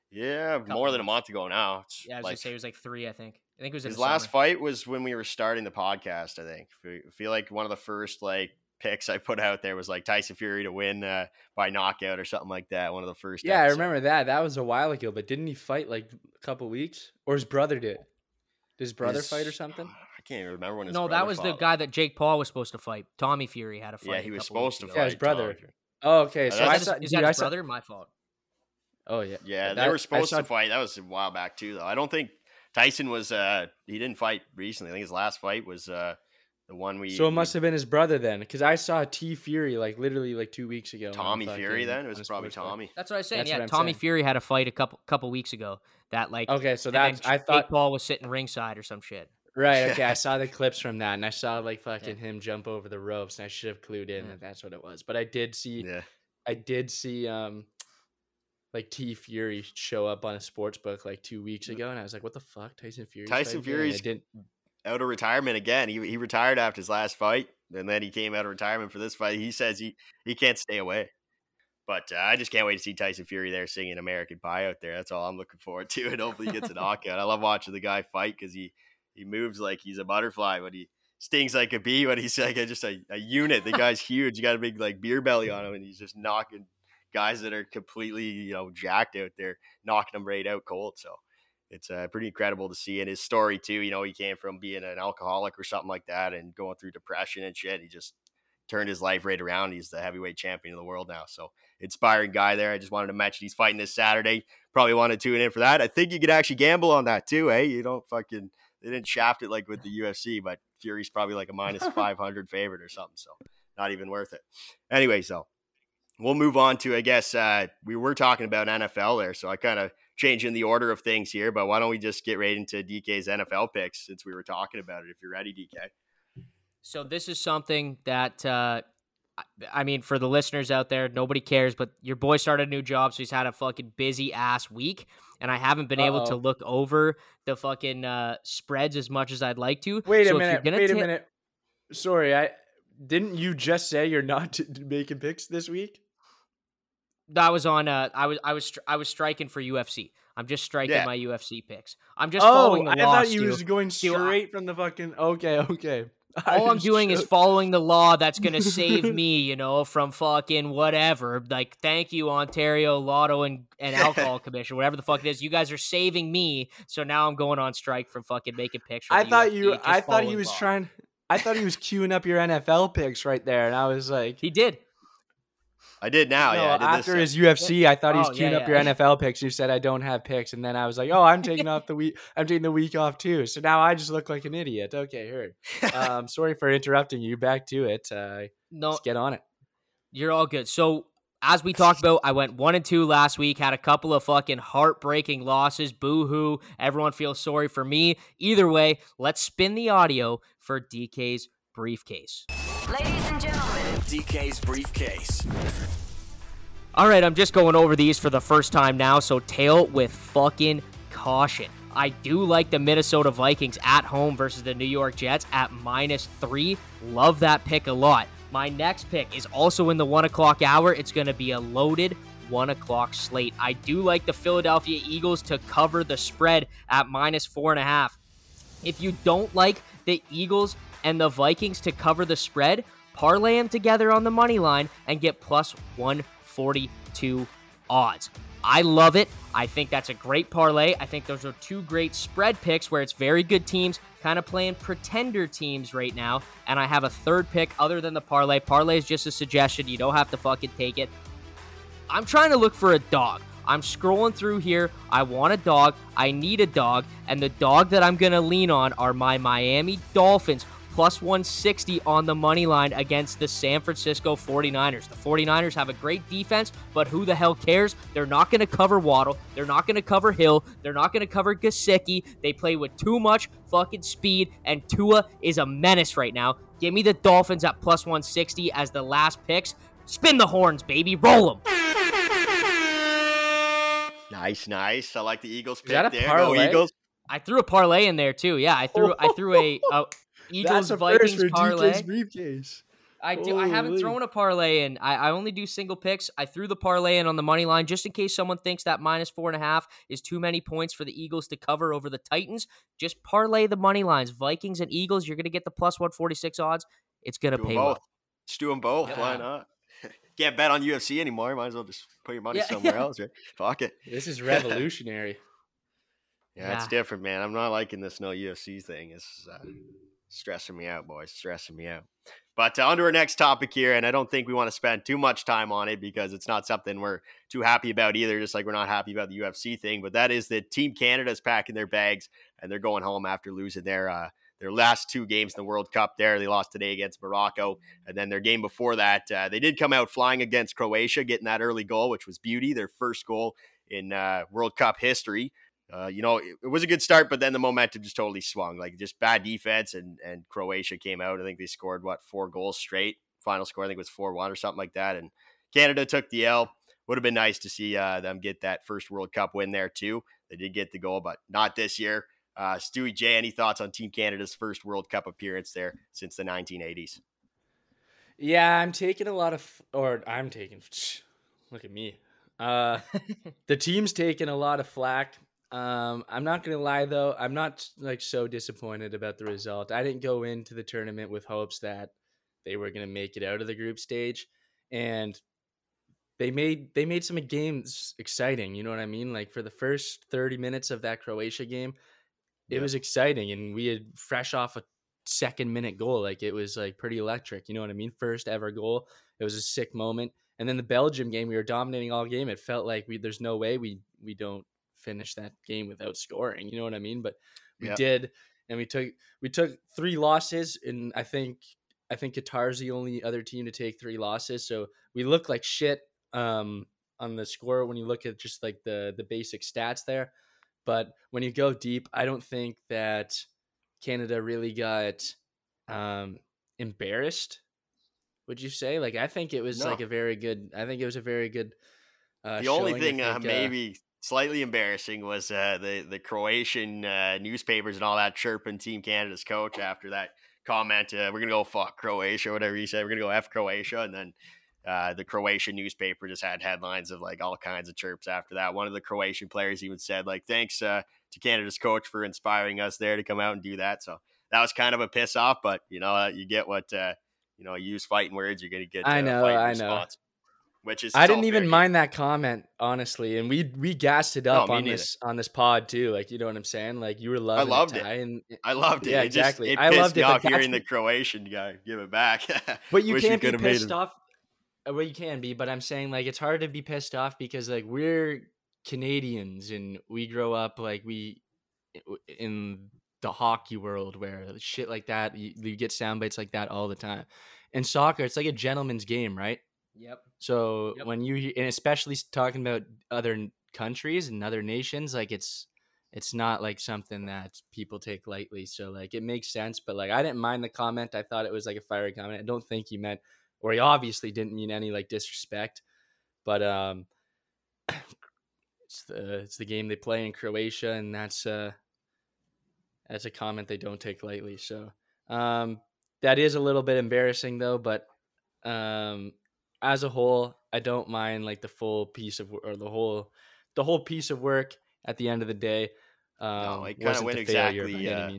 yeah, more than a month ago now. It's Yeah, I was like- gonna say it was like three. I think. I think it was his last summer. fight was when we were starting the podcast. I think. I feel like one of the first like picks I put out there was like Tyson Fury to win uh, by knockout or something like that. One of the first. Yeah, I remember that. That was a while ago, but didn't he fight like a couple weeks? Or his brother did? Did his brother His- fight or something? I can't even remember when. His No, that brother was the guy that Jake Paul was supposed to fight. Tommy Fury had a fight. Yeah, a he was supposed to fight. Yeah, his brother. Tommy Oh, okay. So that's- I Is saw. that his, is dude, that I his saw- brother? My fault. Oh yeah. Yeah, That- they were supposed saw- to fight. That was a while back too, though. I don't think Tyson was. uh He didn't fight recently. I think his last fight was uh the one we. So it must have been his brother then, because I saw T Fury like literally like two weeks ago. Tommy Fury. Then it was probably sports bar. Tommy. That's what I was saying. That's yeah, Tommy saying. Fury had a fight a couple couple weeks ago. That like. Okay, so and then that's I Jake thought Paul was sitting ringside or some shit. right. Okay, I saw the clips from that, and I saw like fucking him jump over the ropes, and I should have clued in Yeah. that that's what it was. But I did see, Yeah. I did see, um, like T Fury show up on a sports book like two weeks ago, and I was like, what the fuck, Tyson Fury? Tyson Fury's- didn't. Out of retirement again. He he retired after his last fight, and then he came out of retirement for this fight. He says he he can't stay away. But uh, I just can't wait to see Tyson Fury there singing American Pie out there. That's all I'm looking forward to, and hopefully he gets a knockout. I love watching the guy fight because he he moves like he's a butterfly, but he stings like a bee. But he's like a, just a, a unit. The guy's huge. You got a big like beer belly on him, and he's just knocking guys that are completely you know jacked out there, knocking them right out cold. So it's uh, pretty incredible to see in his story too. You know, he came from being an alcoholic or something like that, and going through depression and shit. He just turned his life right around. He's the heavyweight champion of the world now. So inspiring guy there. I just wanted to mention he's fighting this Saturday. Probably want to tune in for that. I think you could actually gamble on that too. Hey, you don't fucking they didn't shaft it like with the UFC, but Fury's probably like a minus five hundred favorite or something. So not even worth it. Anyway, so we'll move on to I guess uh, we were talking about NFL there, so I kind of changing the order of things here. But why don't we just get right into DK's NFL picks since we were talking about it? If you're ready, DK. So this is something that uh, I- I mean, for the listeners out there, nobody cares. But your boy started a new job, so he's had a fucking busy ass week, and I haven't been able to look over the fucking uh, spreads as much as I'd like to. Wait So a if you're minute. gonna Wait a ta- minute. Sorry, I didn't you just say you're not t- t- making picks this week? That was on. Uh, I was I was stri- I was striking for UFC. I'm just striking Yeah. my UFC picks. I'm just oh, following the I law. thought you was going straight from the fucking. Okay, okay. I All I'm doing is following the law that's going to save me, you know, from fucking whatever. Like, thank you, Ontario Lotto and, and Alcohol Commission, whatever the fuck it is. You guys are saving me. So now I'm going on strike from fucking making pictures. I thought you. I thought he was trying. I thought he was queuing up your NFL picks right there, and I was like, He did. I did now. no, yeah, I did after this. his UFC, I thought he was Oh, queuing yeah, up yeah. your NFL picks. You said I don't have picks, and then I was like, oh, I'm taking off the week. I'm taking the week off too. So now I just look like an idiot. Okay, heard. Um, sorry for interrupting you. Back to it. Uh, No, let's get on it. You're all good. So as we talked about, I went one and two last week. Had a couple of fucking heartbreaking losses. Boo hoo. Everyone feels sorry for me. Either way, let's spin the audio for DK's briefcase. Ladies and gentlemen, DK's briefcase. All right, I'm just going over these for the first time now, so tail with fucking caution. I do like the Minnesota Vikings at home versus the New York Jets at minus three. Love that pick a lot. My next pick is also in the one o'clock hour. It's going to be a loaded one o'clock slate. I do like the Philadelphia Eagles to cover the spread at minus four and a half. If you don't like the Eagles and the Vikings to cover the spread, parlay them together on the money line and get plus 142 odds. I love it. I think that's a great parlay. I think those are two great spread picks where it's very good teams kind of playing pretender teams right now. And I have a third pick other than the parlay. Parlay is just a suggestion. You don't have to fucking take it. I'm trying to look for a dog. I'm scrolling through here. I want a dog. I need a dog. And the dog that I'm going to lean on are my Miami Dolphins plus 160 on the money line against the San Francisco 49ers. The 49ers have a great defense, but who the hell cares? They're not going to cover Waddle. They're not going to cover Hill. They're not going to cover Gesicki. They play with too much fucking speed, and Tua is a menace right now. Give me the Dolphins at plus 160 as the last picks. Spin the horns, baby. Roll them. Nice, nice. I like the Eagles pick that a there. Go parlay? Eagles. I threw a parlay in there too. Yeah, I threw I threw a, a Eagles Vikings parlay. briefcase. I do. I haven't thrown a parlay in. I, I only do single picks. I threw the parlay in on the money line just in case someone thinks that minus four and a half is too many points for the Eagles to cover over the Titans. Just parlay the money lines. Vikings and Eagles. You're gonna get the plus one forty six odds. It's gonna pay both. well. Just do them both. Why not? Can't bet on UFC anymore. Might as well just put your money Yeah. somewhere else, right? Fuck it. This is revolutionary. Yeah, it's different, man. I'm not liking this no UFC thing. It's uh, stressing me out, boys. Stressing me out. But uh, to our next topic here, and I don't think we want to spend too much time on it because it's not something we're too happy about either. Just like we're not happy about the UFC thing, but that is that Team Canada's packing their bags and they're going home after losing their uh, their last two games in the World Cup. There, they lost today against Morocco, and then their game before that, uh, they did come out flying against Croatia, getting that early goal, which was beauty, their first goal in uh, World Cup history. Uh, you know, it, it was a good start, but then the momentum just totally swung. Like just bad defense, and and Croatia came out. I think they scored what four goals straight. Final score, I think, was four one or something like that. And Canada took the L. Would have been nice to see uh, them get that first World Cup win there too. They did get the goal, but not this year. Uh, Stewie J, any thoughts on Team Canada's first World Cup appearance there since the 1980s? Yeah, I'm taking a lot of, or I'm taking. Look at me. Uh, the team's taking a lot of flack. Um, I'm not gonna lie though, I'm not like so disappointed about the result. I didn't go into the tournament with hopes that they were gonna make it out of the group stage, and they made they made some games exciting. You know what I mean? Like for the first 30 minutes of that Croatia game, it Yeah. was exciting, and we had fresh off a second minute goal. Like it was like pretty electric. You know what I mean? First ever goal. It was a sick moment. And then the Belgium game, we were dominating all game. It felt like we there's no way we we don't finish that game without scoring. You know what I mean? But we Yeah. did, and we took we took three losses, and I think I think Qatar's the only other team to take three losses. So we look like shit um, on the score when you look at just like the the basic stats there. But when you go deep, I don't think that Canada really got um, embarrassed. Would you say? Like, I think it was No. like a very good. I think it was a very good. Uh, the only showing. Thing uh, think, maybe slightly embarrassing was uh, the the Croatian uh, newspapers and all that chirping Team Canada's coach after that comment. Uh, we're gonna go fuck Croatia, whatever he said. We're gonna go f Croatia, and then uh, the Croatian newspaper just had headlines of like all kinds of chirps after that. One of the Croatian players even said like, "Thanks uh, to Canada's coach for inspiring us there to come out and do that." So that was kind of a piss off, but you know uh, you get what uh, you know. You use fighting words, you're gonna get. I know, I know. response, Which is I didn't even mind that comment honestly, and we we gassed it up me on neither. this on this pod too. Like you know what I'm saying? Like you were loving loved it, it. And I loved it. Yeah, it just, exactly. It I pissed loved me it, off hearing the Croatian guy give it back. But you can't be pissed off. uh, Well, you can be, but I'm saying like it's hard to be pissed off because like we're Canadians and we grow up like we in the hockey world where shit like that you, you get sound bites like that all the time. In soccer, it's like a gentleman's game, right? Yep. So Yep. when you hear- and especially talking about other countries and other nations, like it's it's not like something that people take lightly. So like it makes sense, but like I didn't mind the comment. I thought it was like a fiery comment. I don't think he meant or he obviously didn't mean any like disrespect. But um it's the it's the game they play in Croatia and that's uh that's a comment they don't take lightly. So um that is a little bit embarrassing though, but um as a whole, I don't mind like the full piece of or the whole the whole piece of work at the end of the day. Um, it kinda went exactly, uh,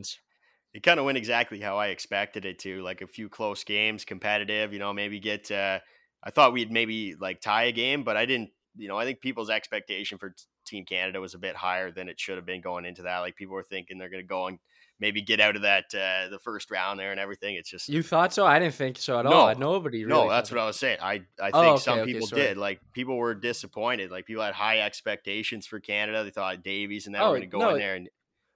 it kind of went exactly how I expected it to. Like a few close games, competitive. You know, maybe get. Uh, I thought we'd maybe like tie a game, but I didn't. You know, I think people's expectation for t- Team Canada was a bit higher than it should have been going into that. Like people were thinking they're going to go and maybe get out of that uh, the first round there and everything. It's just You thought so? I didn't think so at No. all. Nobody really. no, that's what I was saying. I I think Oh, okay, some people sorry. did. Like people were disappointed. Like people had high expectations for Canada. They thought Davies and them Oh, were going to go no. in there and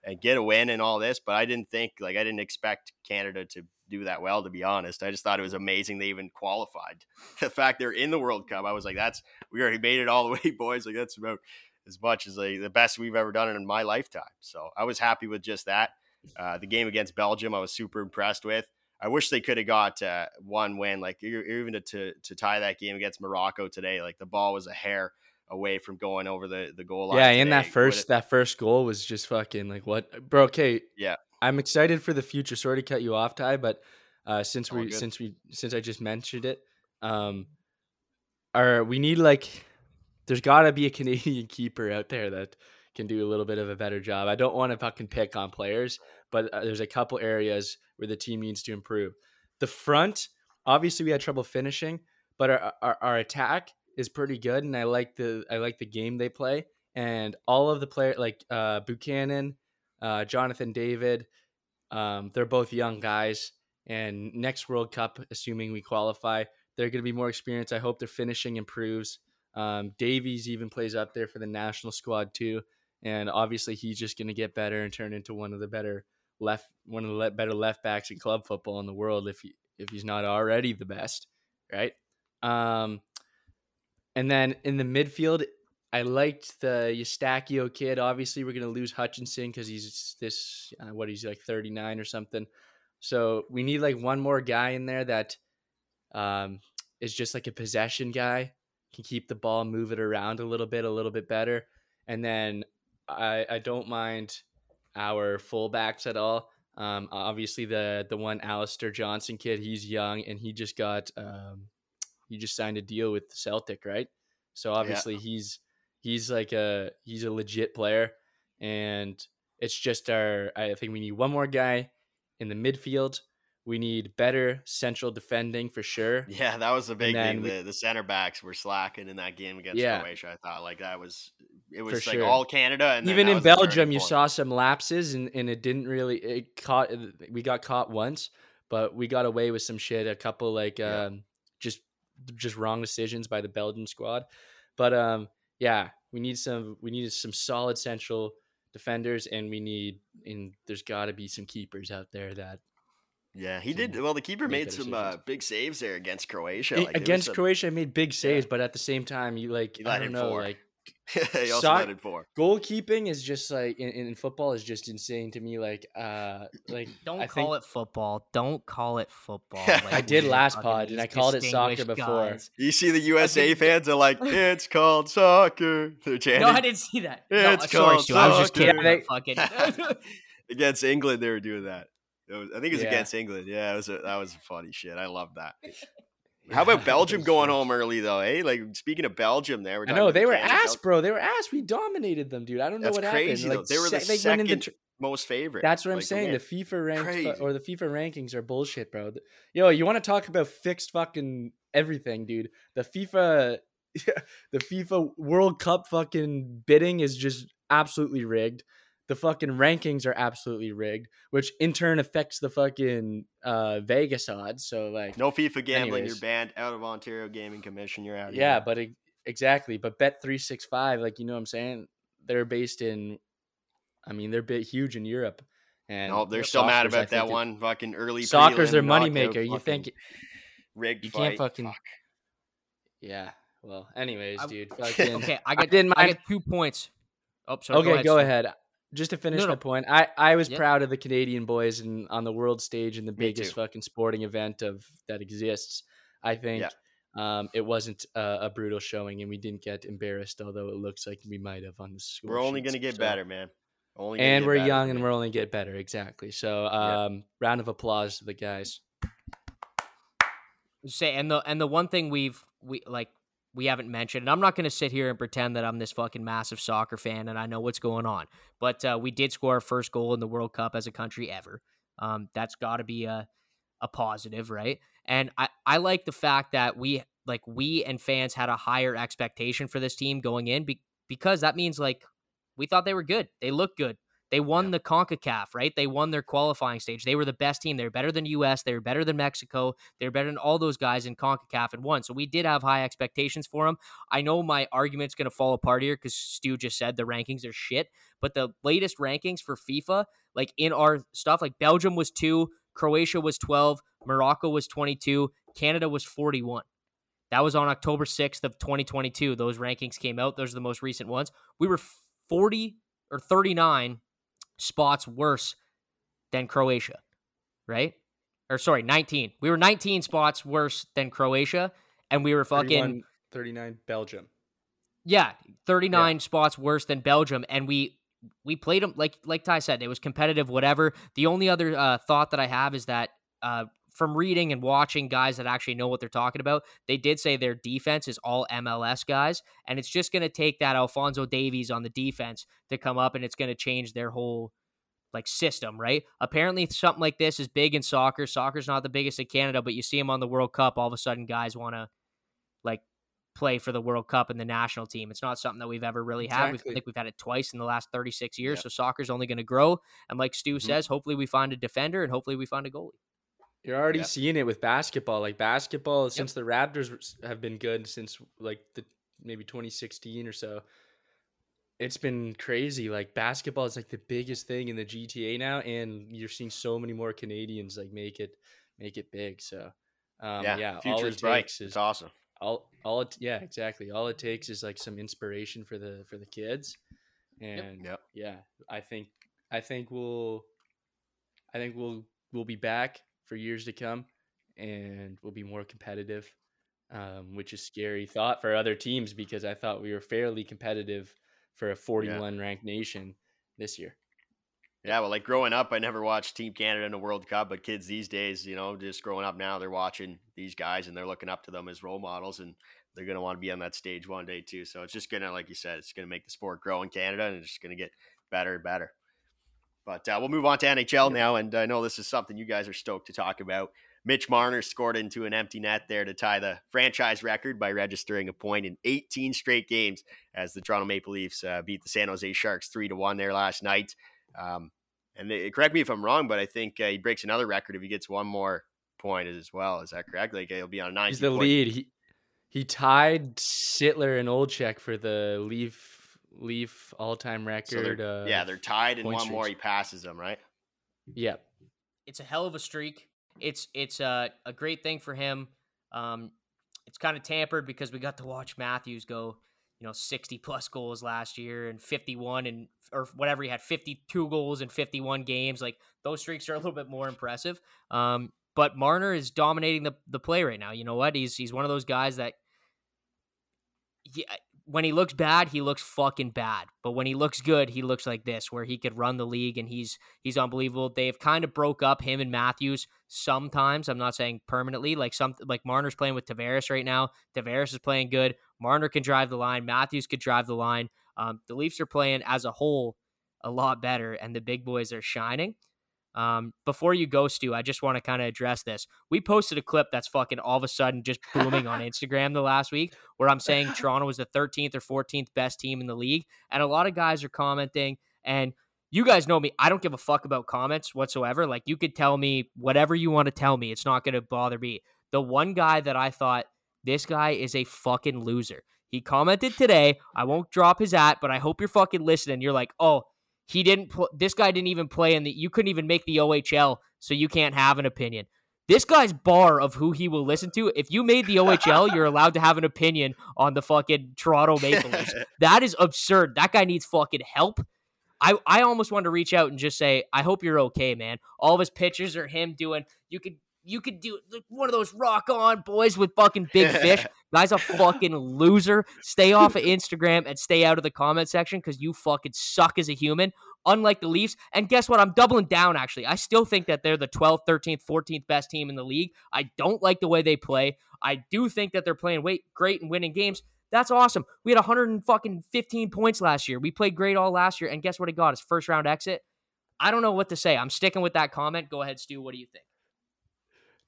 and get a win and all this. But I didn't think like I didn't expect Canada to do that well. To be honest, I just thought it was amazing they even qualified. The fact they're in the World Cup, I was like, that's we already made it all the way, boys. Like that's about as much as like the best we've ever done it in my lifetime. So I was happy with just that. Uh, the game against Belgium, I was super impressed with. I wish they could have got uh, one win, like even to, to to tie that game against Morocco today. Like the ball was a hair away from going over the the goal line. Yeah, and that first that first goal was just fucking like what, bro? Okay, Yeah. I'm excited for the future. Sorry to cut you off, Ty, but uh, since All we good. since we since I just mentioned it, um, our we need like there's got to be a Canadian keeper out there that can do a little bit of a better job. I don't want to fucking pick on players, but uh, there's a couple areas where the team needs to improve. The front, obviously, we had trouble finishing, but our, our our attack is pretty good, and I like the I like the game they play, and all of the player like uh, Buchanan, uh, Jonathan David, um, they're both young guys, and next World Cup, assuming we qualify, they're going to be more experienced. I hope their finishing improves. Um, Davies even plays up there for the national squad too, and obviously he's just going to get better and turn into one of the better left one of the better left backs in club football in the world if he if he's not already the best, right? Um, and then in the midfield, I liked the Eustáquio kid. Obviously, we're going to lose Hutchinson because he's this uh, what he's like thirty nine or something. So we need like one more guy in there that um, is just like a possession guy, can keep the ball, move it around a little bit, a little bit better. And then I I don't mind our fullbacks at all. Um, obviously the the one Alistair Johnston kid, he's young and he just got um, he just signed a deal with Celtic, right? So obviously he's he's like a he's a legit player, and it's just our. I think we need one more guy in the midfield. We need better central defending for sure. Yeah, that was the big thing. we- The the center backs were slacking in that game against Yeah. Croatia. I thought like that was it was like sure. all Canada and Even in was the turning Belgium, you saw some lapses, and, and it didn't really it caught. We got caught once, but we got away with some shit. A couple like Yeah. um, just just wrong decisions by the Belgian squad. But um, yeah, we need some we need some solid central defenders, and we need and there's got to be some keepers out there that Yeah, he did. Well, the keeper made some uh, big saves there against Croatia. Like, against some- Croatia, made big saves, but at the same time, you like He I don't know, like he also Soc- let four. goalkeeping is just like in, in football is just insane to me. Like uh, like Don't I call think, it football. Don't call it football. I did last pod, and I called it soccer distinguished before. guys. You see the USA think- fans are like, it's called soccer. They're chanting No, I didn't see that. No, It's sorry, called Stu. I was just kidding. Yeah, Fucking. against England. They were doing that. It was, I think it was Yeah. against England. Yeah, it was a, that was funny shit. I love that. How about Belgium going home early though? Eh, like speaking of Belgium, there. we're I know they were ass, bro. They were ass. We dominated them, dude. I don't know That's what crazy, happened. though. They were the se- second tr- most favorite. That's what I'm like, saying. The. FIFA Crazy. or the FIFA rankings are bullshit, bro. Yo, you want to talk about fixed fucking everything, dude? The FIFA, the FIFA World Cup fucking bidding is just absolutely rigged. The fucking rankings are absolutely rigged, which in turn affects the fucking uh, Vegas odds. So like, No FIFA gambling. Anyways. You're banned out of Ontario Gaming Commission. You're out. of yeah, here. but e- exactly. But Bet three six five, like you know what I'm saying? They're based in, I mean, they're big, huge in Europe. And no, they're still mad soccer's, I about that think, it- one fucking early. Soccer's their prelim knockout moneymaker. You think rigged you can't fucking Fuck. Yeah. Well, anyways, I- dude. fucking- okay, I got. didn't I mind- got two points. Oh, sorry. okay, go Stu. ahead. Just to finish No, my point, I I was Yeah. proud of the Canadian boys and on the world stage in the Me biggest too. fucking sporting event of that exists. I think um, it wasn't a, a brutal showing, and we didn't get embarrassed, although it looks like we might have on the score. We're only gonna get so- better, man. Only and get we're better, young, man. and we're only get better. Exactly. So, um, round of applause to the guys. say and the and the one thing we've we like we haven't mentioned and i'm not going to sit here and pretend that i'm this fucking massive soccer fan and i know what's going on but uh, we did score our first goal in the world cup as a country ever. Um, that's got to be a, a positive right? And I, I like the fact that we like we and fans had a higher expectation for this team going in be- because that means like we thought they were good. They looked good they won the CONCACAF, right? They won their qualifying stage. They were the best team. They were better than US. They were better than Mexico. They were better than all those guys in CONCACAF and won. So we did have high expectations for them. I know my argument's going to fall apart here because Stu just said the rankings are shit. But the latest rankings for FIFA, like in our stuff, like Belgium was two, Croatia was 12, Morocco was 22, Canada was 41. That was on October 6th of 2022. Those rankings came out. Those are the most recent ones. We were 40 or 39 spots worse than Croatia, right? or sorry, 19. We were 19 spots worse than Croatia, and we were fucking 39 Belgium. yeah, 39 spots worse than Belgium, and we we played them like like Ty said, it was competitive. Whatever. The only other uh, thought that I have is that uh, from reading and watching guys that actually know what they're talking about, they did say their defense is all MLS guys, and it's just going to take that Alphonso Davies on the defense to come up, and it's going to change their whole like system, right? Apparently, something like this is big in soccer. Soccer's not the biggest in Canada, but you see them on the World Cup. All of a sudden, guys want to like play for the World Cup and the national team. It's not something that we've ever really had. We've, I think we've had it twice in the last 36 years. Yeah. So soccer's only going to grow. And like Stu Mhm. says, hopefully we find a defender and hopefully we find a goalie. You're already Yeah. seeing it with basketball. Like basketball, since the Raptors have been good since like the maybe 2016 or so. It's been crazy. Like basketball is like the biggest thing in the GTA now, and you're seeing so many more Canadians like make it make it big. So, um, yeah, yeah, all future's it bright. takes It's is awesome. all all it yeah exactly all it takes is like some inspiration for the for the kids, and Yep. yeah, I think I think we'll I think we'll we'll be back for years to come and we'll be more competitive. Um, which is scary thought for other teams because I thought we were fairly competitive for a 41 ranked nation this year. Yeah, well, like growing up, I never watched Team Canada in a World Cup, but kids these days, you know, just growing up now, they're watching these guys and they're looking up to them as role models, and they're going to want to be on that stage one day too. So it's just going to, like you said, it's going to make the sport grow in Canada, and it's just going to get better and better. But uh, we'll move on to NHL now, and I know this is something you guys are stoked to talk about. Mitch Marner scored into an empty net there to tie the franchise record by registering a point in 18 straight games as the Toronto Maple Leafs uh, beat the San Jose Sharks three to one there last night. Um, and they, correct me if I'm wrong, but I think uh, he breaks another record if he gets one more point as well. Is that correct? Like he'll be on a 19 He's the point- lead. He he tied Sittler and Olczyk for the Leaf Leaf all time So record. they're- uh, yeah, they're tied, and point one more he passes them, right? yeah. It's a hell of a streak. It's it's a, a great thing for him. Um, it's kind of tampered because we got to watch Matthews go, you know, 60 plus goals last year and 51 and or whatever he had 52 goals in 51 games. Like those streaks are a little bit more impressive. Um, but Marner is dominating the the play right now. You know what? He's he's one of those guys that yeah, when he looks bad, he looks fucking bad. But when he looks good, he looks like this, where he could run the league and he's he's unbelievable. They've kind of broke up him and Matthews sometimes. I'm not saying permanently. Like some like Marner's playing with Tavares right now. Tavares is playing good. Marner can drive the line. Matthews could drive the line. Um, the Leafs are playing as a whole a lot better, and the big boys are shining. Um, before you go, Stu, I just want to kind of address this. We posted a clip that's fucking all of a sudden just booming on Instagram the last week where I'm saying Toronto was the 13th or 14th best team in the league. And a lot of guys are commenting. And you guys know me. I don't give a fuck about comments whatsoever. Like, you could tell me whatever you want to tell me. It's not going to bother me. The one guy that I thought, this guy is a fucking loser. He commented today. I won't drop his at, but I hope you're fucking listening. You're like, oh, he didn't. Pl- this guy didn't even play in the. You couldn't even make the OHL, so you can't have an opinion. This guy's bar of who he will listen to. If you made the OHL, you're allowed to have an opinion on the fucking Toronto Maple Leafs. That is absurd. That guy needs fucking help. I, I almost want to reach out and just say, I hope you're okay, man. All of his pictures are him doing. You could you could do like, one of those rock on boys with fucking big fish. Guy's a fucking loser. Stay off of Instagram and stay out of the comment section because you fucking suck as a human. Unlike the Leafs. And guess what? I'm doubling down, actually. I still think that they're the 12th, 13th, 14th best team in the league. I don't like the way they play. I do think that they're playing great and winning games. That's awesome. We had 115 points last year. We played great all last year. And guess what it got? His first round exit. I don't know what to say. I'm sticking with that comment. Go ahead, Stu. What do you think?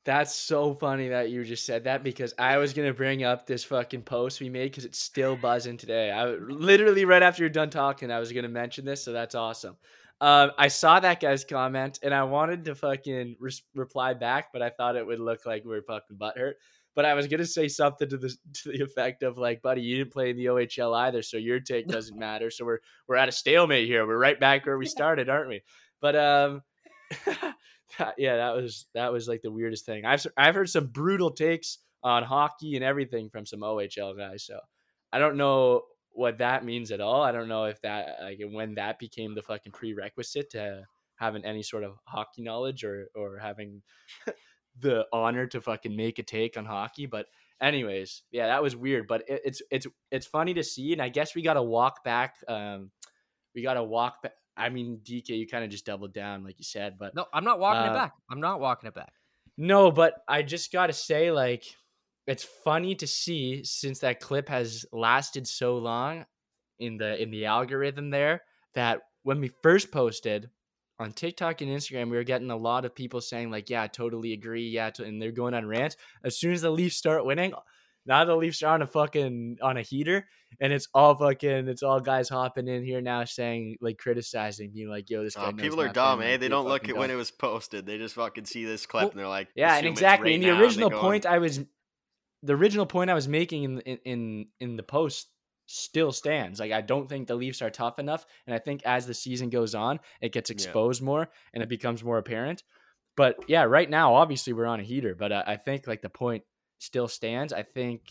That's so funny that you just said that because I was gonna bring up this fucking post we made because it's still buzzing today. I literally right after you're done talking, I was gonna mention this, so that's awesome. Um, I saw that guy's comment and I wanted to fucking reply back, but I thought it would look like we were fucking butthurt. But I was gonna say something to the to the effect of like, buddy, you didn't play in the OHL either, so your take doesn't matter. So we're we're at a stalemate here. We're right back where we started, aren't we? But um, that- yeah, that was that was like the weirdest thing. I've I've heard some brutal takes on hockey and everything from some OHL guys. So I don't know what that means at all. I don't know if that like when that became the fucking prerequisite to having any sort of hockey knowledge or or having the honor to fucking make a take on hockey. But anyways, yeah, that was weird. But it, it's it's it's funny to see, and I guess we got to walk back. Um, we got to walk back. I mean, DK, you kind of just doubled down, like you said, but No, I'm not walking Uh, it back. I'm not walking it back. no, but I just got to say, like, it's funny to see since that clip has lasted so long in the in the algorithm there that when we first posted on TikTok and Instagram, we were getting a lot of people saying like, "Yeah, I totally agree." Yeah, to, and they're going on rants. As soon as the Leafs start winning, now the Leafs are on a fucking on a heater, and it's all fucking it's all guys hopping in here now saying like criticizing, being like, "Yo, this guy." People are dumb, eh? They don't look at when it was posted. They just fucking see this clip Well, and they're like, Yeah, and exactly. right and the now, and original point I was, the original point I was making in in in, the post still stands. Like I don't think the Leafs are tough enough, and I think as the season goes on, it gets Yeah. exposed more and it becomes more apparent. But yeah, right now, obviously we're on a heater, but I, I think like the point still stands. I think.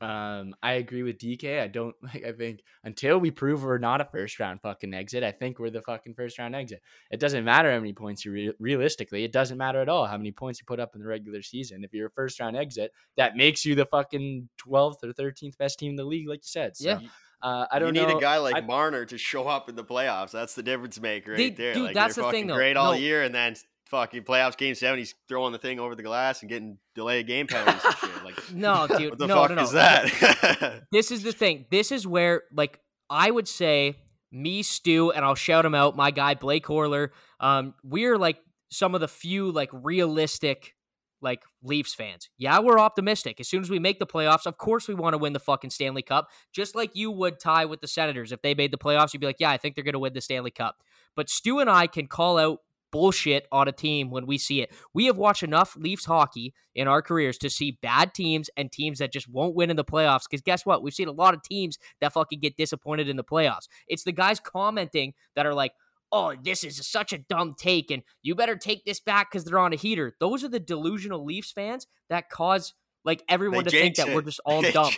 Um, I agree with DK. I don't like. I think until we prove we're not a first round fucking exit, I think we're the fucking first round exit. It doesn't matter how many points you re- realistically. It doesn't matter at all how many points you put up in the regular season. If you're a first round exit, that makes you the fucking twelfth or thirteenth best team in the league, like you said. So, Yeah. uh, I don't you need know. a guy like I- Marner to show up in the playoffs. That's the difference maker right They- there. dude, like, that's they're the thing, though. great all No. year, and then fucking playoffs game seven, he's throwing the thing over the glass and getting delayed game penalties and shit. Like, No, dude. what the no, fuck no, no. is that? this is the thing. This is where, like, I would say me, Stu, and I'll shout him out, my guy Blake Horler. Um, we're like some of the few like realistic like Leafs fans. Yeah, we're optimistic. As soon as we make the playoffs, of course we want to win the fucking Stanley Cup, just like you would tie with the Senators. If they made the playoffs, you'd be like, yeah, I think they're going to win the Stanley Cup. But Stu and I can call out bullshit on a team when we see it. We have watched enough Leafs hockey in our careers to see bad teams and teams that just won't win in the playoffs. Because guess what? We've seen a lot of teams that fucking get disappointed in the playoffs. It's the guys commenting that are like, oh, this is such a dumb take, and you better take this back because they're on a heater. Those are the delusional Leafs fans that cause like everyone They to think that we're just all They dumb.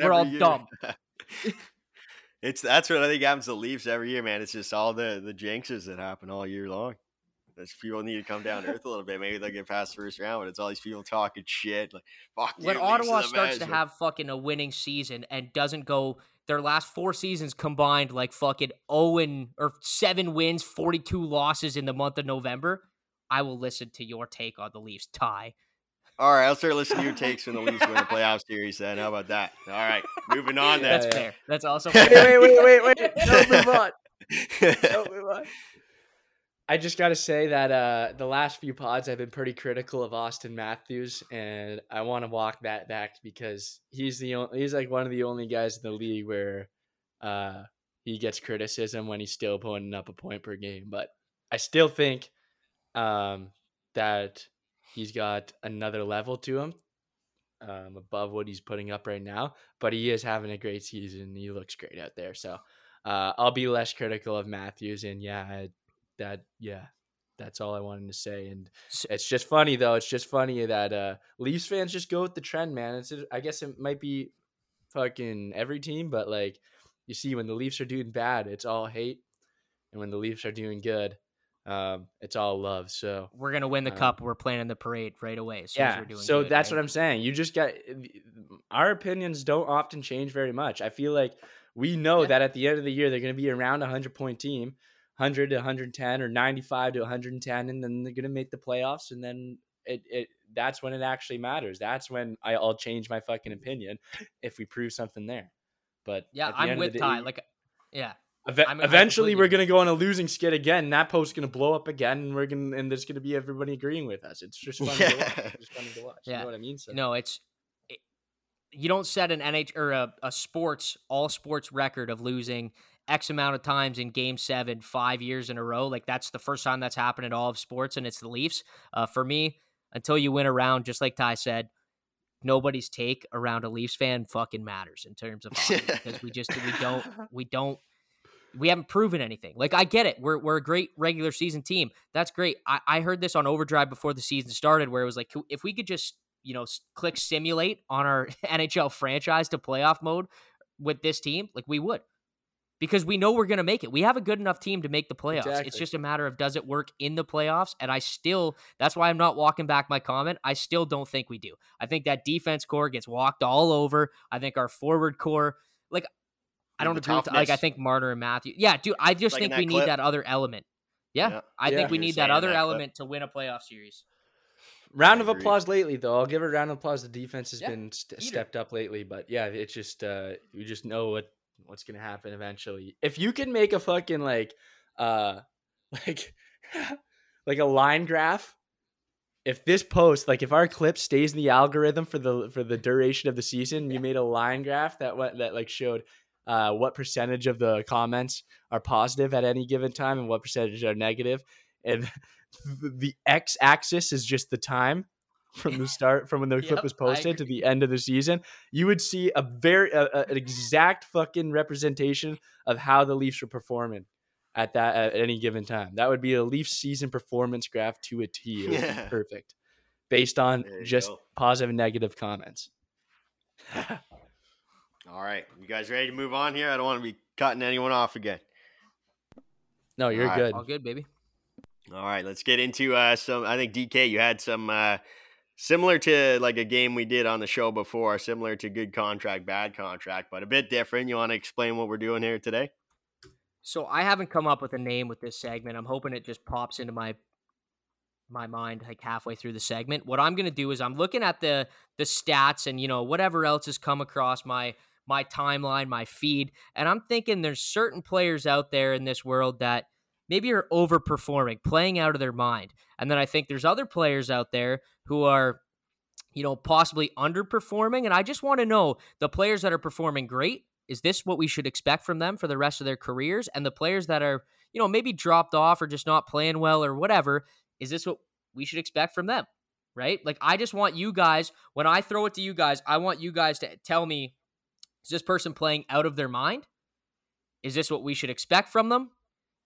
We're all year. dumb. it's that's what I think happens to Leafs every year, man. It's just all the the jinxes that happen all year long. Those people need to come down to earth a little bit. Maybe they'll get past the first round, but it's all these people talking shit. Like, fuck when you, Ottawa the starts to have fucking a winning season and doesn't go their last four seasons combined like fucking 0 and or 7 wins, 42 losses in the month of November, I will listen to your take on the Leafs tie. All right, I'll start listening to your takes when the Leafs win the playoff series. Then how about that? All right, moving on Yeah, That's then. fair. That's also wait, wait, wait, wait, wait. Don't move on. Don't move on. I just got to say that uh, the last few pods I've been pretty critical of Auston Matthews, and I want to walk that back because he's the only, he's like one of the only guys in the league where uh, he gets criticism when he's still putting up a point per game. But I still think um, that he's got another level to him um, above what he's putting up right now. But he is having a great season. He looks great out there. So uh, I'll be less critical of Matthews. And yeah, that yeah, that's all I wanted to say. And it's just funny though. It's just funny that uh, Leafs fans just go with the trend, man. It's I guess it might be fucking every team, but like you see when the Leafs are doing bad, it's all hate, and when the Leafs are doing good, um, it's all love. So We're going to win the Um, cup. We're planning the parade right away as soon as yeah, so good, that's right? what I'm saying. You just got our opinions don't often change very much. I feel like we know Yeah. that at the end of the year they're going to be around a 100 point team, 100 to 110 or 95 to 110 and then they're going to make the playoffs and then it, it that's when it actually matters. That's when I, I'll change my fucking opinion if we prove something there. But Yeah, at the I'm end of with the Ty. day- Like yeah. Eve- I'm- I eventually, we're gonna go on a losing skid again. And that post's gonna blow up again, and we're gonna and there's gonna be everybody agreeing with us. It's just fun to watch. Yeah. It's just fun to watch. You Yeah. know what I mean? So No, it's it, you don't set an NH or a, a sports all sports record of losing X amount of times in Game Seven five years in a row. Like that's the first time that's happened in all of sports, and it's the Leafs. Uh, for me, until you win a round, just like Ty said, nobody's take around a Leafs fan fucking matters in terms of hockey because we just we don't we don't we haven't proven anything. Like I get it. We're we're a great regular season team. That's great. I, I heard this on overdrive before the season started where it was like if we could just, you know, click simulate on our NHL franchise to playoff mode with this team, like we would. Because we know we're going to make it. We have a good enough team to make the playoffs. It's just a matter of does it work in the playoffs? And I still, that's why I'm not walking back my comment. I still don't think we do. I think that defense core gets walked all over. I think our forward core, like, I don't agree with, like, I think Marner and Matthew. Yeah, dude, I just Like think that we need that other element. Yeah, Yeah. I Yeah. think we You were need that other that clip. element to win a playoff series. Round I of agree. applause lately, though. I'll give a round of applause. The defense has Yeah, been st- stepped up lately, but yeah, it's just uh, you just know what what's gonna happen eventually. If you can make a fucking like uh like like a line graph, if this post like if our clip stays in the algorithm for the for the duration of the season, you made a line graph that went that like showed uh what percentage of the comments are positive at any given time and what percentage are negative, and the x axis is just the time from the start from when the clip was posted to the end of the season you would see a very a, a- an exact fucking representation of how the leafs were performing at that at any given time that would be a leafs season performance graph to a t Yeah. perfect based on just go. positive and negative comments All right, you guys ready to move on here? I don't want to be cutting anyone off again. no you're Alright, good All good, baby. All right, let's get into uh, some. I think DK, you had some uh, similar to like a game we did on the show before, similar to good contract, bad contract, but a bit different. You want to explain what we're doing here today? So I haven't come up with a name with this segment. I'm hoping it just pops into my my mind like halfway through the segment. What I'm going to do is I'm looking at the the stats and you know whatever else has come across my my timeline, my feed, and I'm thinking there's certain players out there in this world that maybe are overperforming, playing out of their mind. And then I think there's other players out there who are you know possibly underperforming and I just want to know the players that are performing great is this what we should expect from them for the rest of their careers? And the players that are, you know, maybe dropped off or just not playing well or whatever, is this what we should expect from them? Right? Like, I just want you guys, when I throw it to you guys, I want you guys to tell me is this person playing out of their mind? Is this what we should expect from them?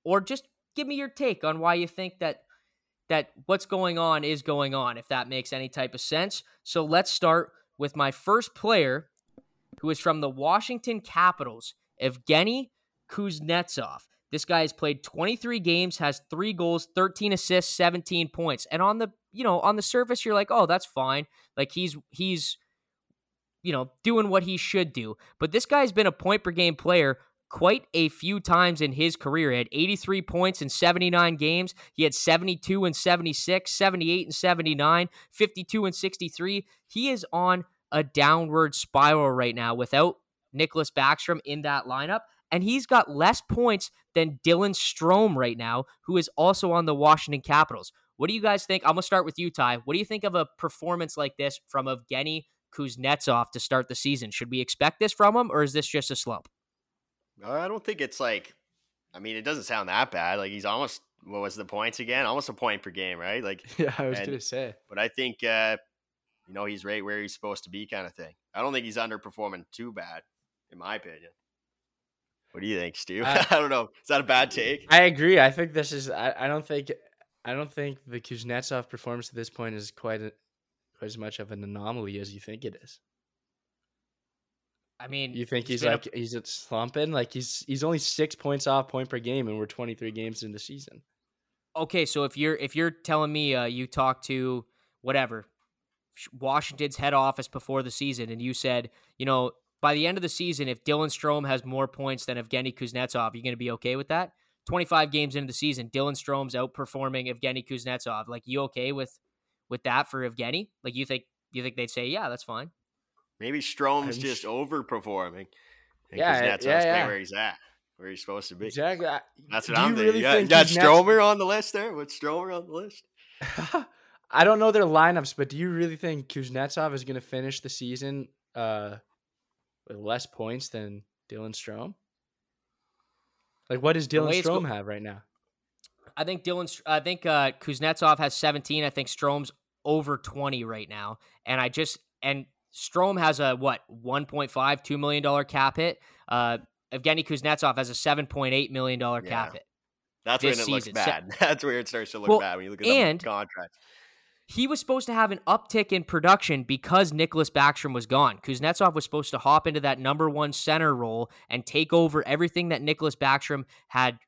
Or just give me your take on why you think that that what's going on is going on if that makes any type of sense. So let's start with my first player who is from the Washington Capitals, Evgeny Kuznetsov. This guy has played 23 games, has 3 goals, 13 assists, 17 points. And on the, you know, on the surface you're like, "Oh, that's fine." Like he's he's you know, doing what he should do. But this guy's been a point per game player quite a few times in his career. He had 83 points in 79 games. He had 72 and 76, 78 and 79, 52 and 63. He is on a downward spiral right now without Nicklas Backstrom in that lineup. And he's got less points than Dylan Strome right now, who is also on the Washington Capitals. What do you guys think? I'm going to start with you, Ty. What do you think of a performance like this from Evgeny Kuznetsov to start the season? Should we expect this from him, or is this just a slump? I don't think it's like. I mean, it doesn't sound that bad. Like he's almost. What was the points again? Almost a point per game, right? Like, yeah i was And- gonna say but I think uh, you know he's right where he's supposed to be, kind of thing. I don't think he's underperforming too bad, in my opinion. What do you think, Stu? Uh, I don't know. Is that a bad take? i agree i think this is i, I don't think i don't think the kuznetsov performance at this point is quite a, quite as much of an anomaly as you think it is I mean, You think he's, a- like he's at slumping? Like he's he's only six points off point per game, and we're twenty three games in the season. okay. So if you're if you're telling me uh, you talked to whatever Washington's head office before the season, and you said, you know, by the end of the season, if Dylan Strome has more points than Evgeny Kuznetsov, you're going to be okay with that? 25 games into the season, Dylan Strome's outperforming Evgeny Kuznetsov. Like, you okay with with that for Evgeny? Like, you think you think they'd say, yeah, that's fine. Maybe Strome's I'm just sh- overperforming. Yeah, Kuznetsov's yeah, yeah. where he's at, where he's supposed to be. Exactly. That's what do I'm you thinking. really you got, think got Stromer on the list there? What's Stromer on the list? I don't know their lineups, but do you really think Kuznetsov is going to finish the season uh, with less points than Dylan Strome? Like, what does Dylan it's go- have right now? I think Dylan. I think uh, Kuznetsov has 17. I think Strome's over 20 right now, and I just and Strome has a what 1.5 two million dollar cap hit. Uh, Evgeny Kuznetsov has a 7.8 million dollar cap Yeah. hit. That's when it looks season. Se- bad. That's where it starts to look Well, bad when you look at and- the contract. he was supposed to have an uptick in production because Nicklas Backstrom was gone. Kuznetsov was supposed to hop into that number one center role and take over everything that Nicklas Backstrom had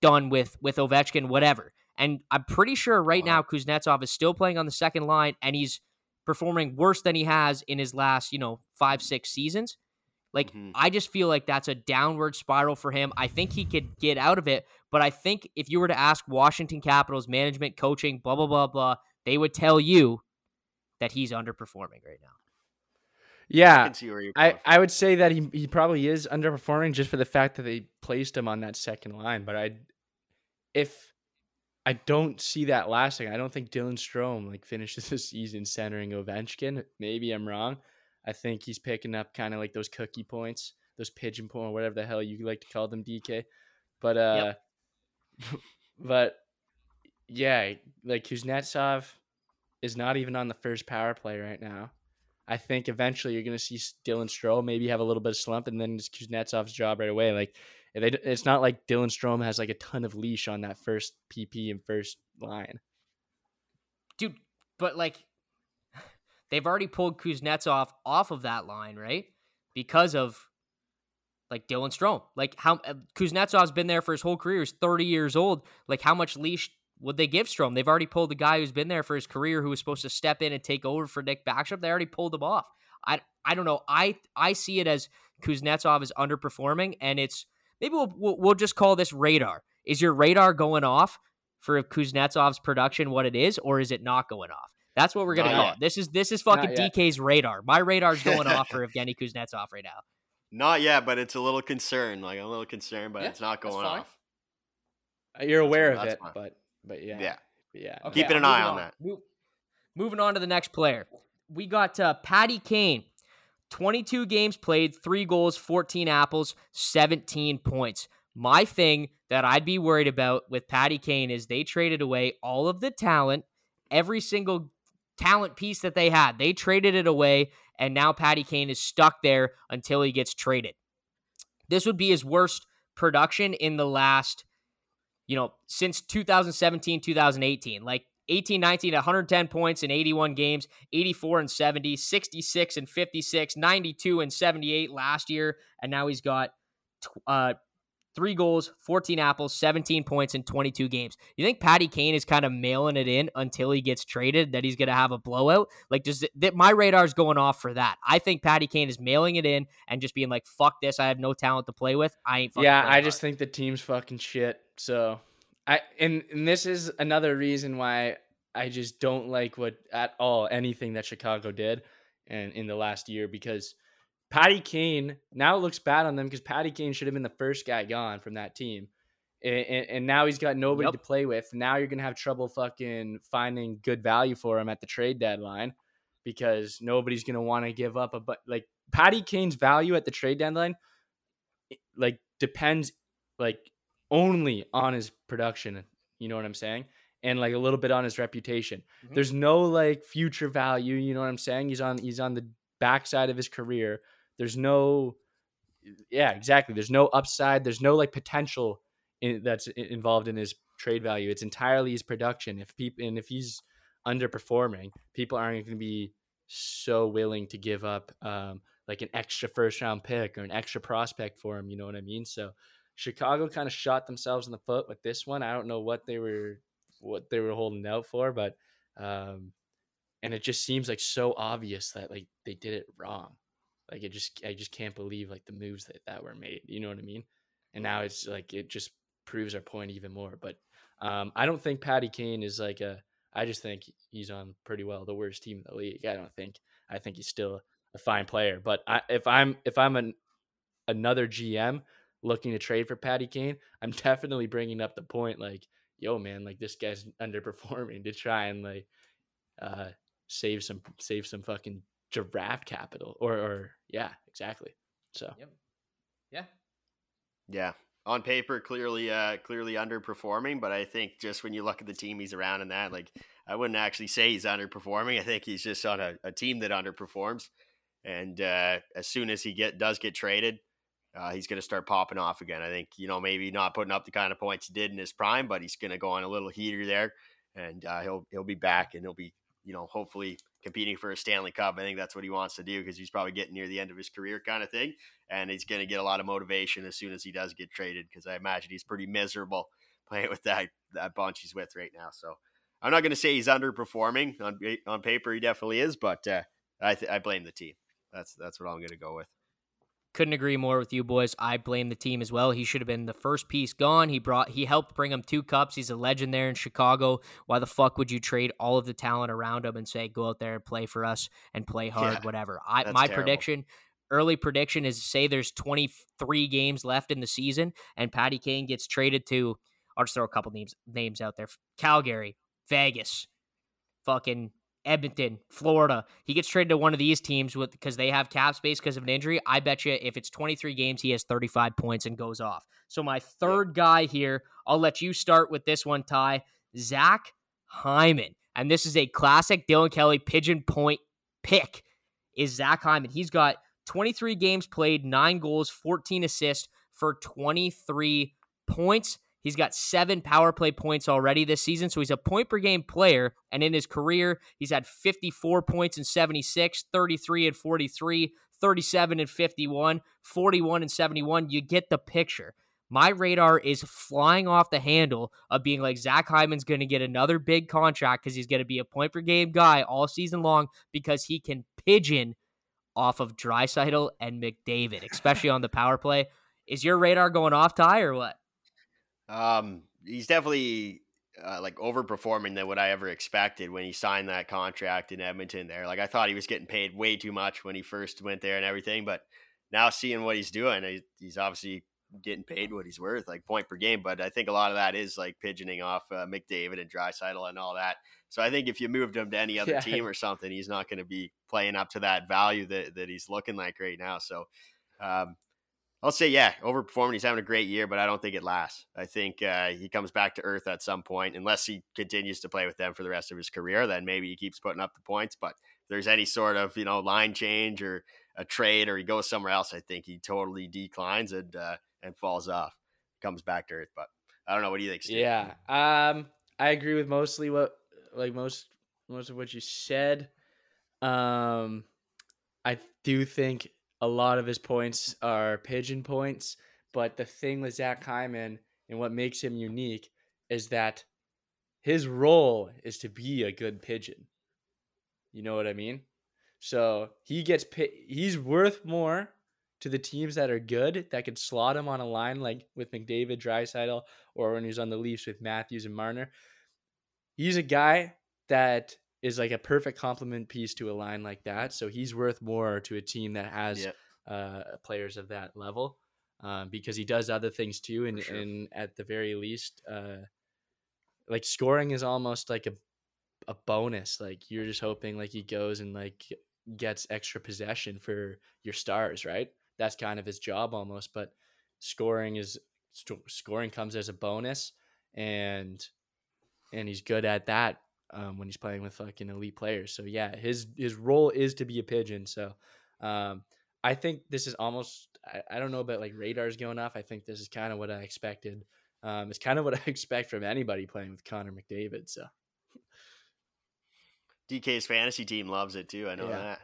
done with with Ovechkin, whatever. And I'm pretty sure right Wow. now Kuznetsov is still playing on the second line and he's performing worse than he has in his last, you know, five, six seasons. Like, Mhm. I just feel like that's a downward spiral for him. I think he could get out of it, but I think if you were to ask Washington Capitals management, coaching, blah, blah, blah, blah, they would tell you that he's underperforming right now. I Yeah, can see where you're I, I would say that he, he probably is underperforming just for the fact that they placed him on that second line. But I, if I don't see that lasting, I don't think Dylan Strome like finishes the season centering Ovechkin. Maybe I'm wrong. I think he's picking up kind of like those cookie points, those pigeon point, whatever the hell you like to call them, DK. But uh, but yeah, like Kuznetsov is not even on the first power play right now. I think eventually you're going to see Dylan Strome maybe have a little bit of slump, and then it's Kuznetsov's job right away. Like they, it's not like Dylan Strome has like a ton of leash on that first PP and first line. Dude, but like, they've already pulled Kuznetsov off of that line, right? Because of like Dylan Strome. Like how uh, Kuznetsov's been there for his whole career. He's 30 years old. Like how much leash would they give Strome? They've already pulled the guy who's been there for his career, who was supposed to step in and take over for Nick Backstrom. They already pulled him off. I I don't know. I I see it as Kuznetsov is underperforming, and it's maybe we'll we'll, we'll just call this radar. Is your radar going off for Kuznetsov's production what it is, or is it not going off? That's what we're gonna Not call yet. it. This is this is fucking DK's radar. My radar's going off for Evgeny Kuznetsov right now. Not yet, but it's a little concern. Like I'm a little concerned, but Yeah, it's not going off. Uh, You're aware fine, of that's it, fine. but but yeah, Yeah. yeah. Okay, Keeping an eye moving on that. Mo- moving on to the next player. We got uh, Patty Kane. 22 games played, three goals, 14 apples, 17 points. My thing that I'd be worried about with Patty Kane is they traded away all of the talent, every single talent piece that they had. They traded it away, and now Patty Kane is stuck there until he gets traded. This would be his worst production in the last, you know, since 2017, 2018. Like 18, 19, 110 points in 81 games, 84 and 70, 66 and 56, 92 and 78 last year. And now he's got uh, three goals, 14 apples, 17 points in 22 games. You think Patty Kane is kind of mailing it in until he gets traded, that he's going to have a blowout? Like, does that my radar's going off for that? I think Patty Kane is mailing it in and just being like, fuck this. I have no talent to play with. I ain't fucking yeah, I hard." just think the team's fucking shit. So I and, and this is another reason why I just don't like what at all anything that Chicago did and in the last year because Patty Kane now it looks bad on them because Patty Kane should have been the first guy gone from that team. And, and, and now he's got nobody Yep. to play with. Now you're gonna have trouble fucking finding good value for him at the trade deadline because nobody's gonna want to give up a but like Patty Kane's value at the trade deadline like depends like only on his production you know what i'm saying? And like a little bit on his reputation. Mhm. there's no like future value you know what i'm saying? He's on he's on the backside of his career. There's no yeah exactly. There's no upside. There's no like potential in, that's involved in his trade value. It's entirely his production. If people and if he's underperforming people aren't going to be so willing to give up um, like an extra first round pick or an extra prospect for him. You know what I mean? So Chicago kind of shot themselves in the foot with this one. I don't know what they were what they were holding out for, but um, and it just seems like so obvious that like they did it wrong. Like it just I just can't believe like the moves that that were made. You know what I mean? And now it's like it just proves our point even more. But um, I don't think Patty Kane is like a. I just think he's on pretty well the worst team in the league. I don't think. I think he's still a fine player. But I, if I'm if I'm an another GM looking to trade for Patty Kane, I'm definitely bringing up the point like, yo, man, like this guy's underperforming to try and like uh save some save some fucking giraffe capital or or yeah, exactly. So Yep. Yeah. Yeah. On paper, clearly, uh, clearly underperforming, but I think just when you look at the team he's around and that, like, I wouldn't actually say he's underperforming. I think he's just on a, a team that underperforms, and uh, as soon as he get does get traded, uh, he's going to start popping off again. I think you know maybe not putting up the kind of points he did in his prime, but he's going to go on a little heater there, and uh, he'll he'll be back and he'll be you know, hopefully competing for a Stanley Cup. I think that's what he wants to do because he's probably getting near the end of his career, kind of thing. And he's going to get a lot of motivation as soon as he does get traded because I imagine he's pretty miserable playing with that that bunch he's with right now. So I'm not going to say he's underperforming on on paper. He definitely is, but uh, I th- I blame the team. That's that's what I'm going to go with. Couldn't agree more with you boys. I blame the team as well. He should have been the first piece gone. He brought he helped bring him two cups. He's a legend there in Chicago. Why the fuck would you trade all of the talent around him and say go out there and play for us and play hard, Yeah, whatever? I my terrible. prediction, early prediction is say there's 23 games left in the season and Patty Kane gets traded to I'll just throw a couple names names out there. Calgary, Vegas, fucking Edmonton, Florida. He gets traded to one of these teams with because they have cap space because of an injury. I bet you if it's 23 games, he has 35 points and goes off. So my third guy here, I'll let you start with this one, Ty. Zach Hyman. And this is a classic Dylan Kelly pigeon point pick. Is Zach Hyman. He's got 23 games played, nine goals, 14 assists for 23 points. He's got seven power play points already this season. So he's a point per game player. And in his career, he's had 54 points in 76, 33 and 43, 37 and 51, 41 and 71. You get the picture. My radar is flying off the handle of being like Zach Hyman's going to get another big contract because he's going to be a point per game guy all season long because he can pigeon off of Draisaitl and McDavid, especially on the power play. Is your radar going off, Ty, or what? Um, he's definitely uh, like overperforming than what I ever expected when he signed that contract in Edmonton. There, like I thought he was getting paid way too much when he first went there and everything, but now seeing what he's doing, he's obviously getting paid what he's worth, like point per game. But I think a lot of that is like pigeoning off uh, McDavid and Draisaitl and all that. So I think if you moved him to any other Yeah. team or something, he's not going to be playing up to that value that that he's looking like right now. So. Um, I'll say, yeah, overperforming. He's having a great year, but I don't think it lasts. I think uh, he comes back to earth at some point, unless he continues to play with them for the rest of his career. Then maybe he keeps putting up the points. But if there's any sort of you know line change or a trade, or he goes somewhere else, I think he totally declines and uh, and falls off, comes back to earth. But I don't know. What do you think? Steve? Yeah. Um, I agree with mostly what like most most of what you said. Um, I do think a lot of his points are pigeon points, but the thing with Zach Hyman and what makes him unique is that his role is to be a good pigeon. You know what I mean? So he gets he's worth more to the teams that are good that could slot him on a line like with McDavid, Draisaitl, or when he's on the Leafs with Matthews and Marner. He's a guy that is like a perfect complement piece to a line like that. So he's worth more to a team that has Yep. uh, players of that level um, because he does other things too. And, sure. and at the very least, uh, like scoring is almost like a a bonus. Like you're just hoping like he goes and like gets extra possession for your stars, right? That's kind of his job almost. But scoring is st- scoring comes as a bonus, and and he's good at that um, when he's playing with fucking elite players. So yeah, his his role is to be a pigeon. So um, I think this is almost I, I don't know about like radars going off. I think this is kind of what I expected. Um, it's kind of what I expect from anybody playing with Connor McDavid. So DK's fantasy team loves it too. I know Yeah. that.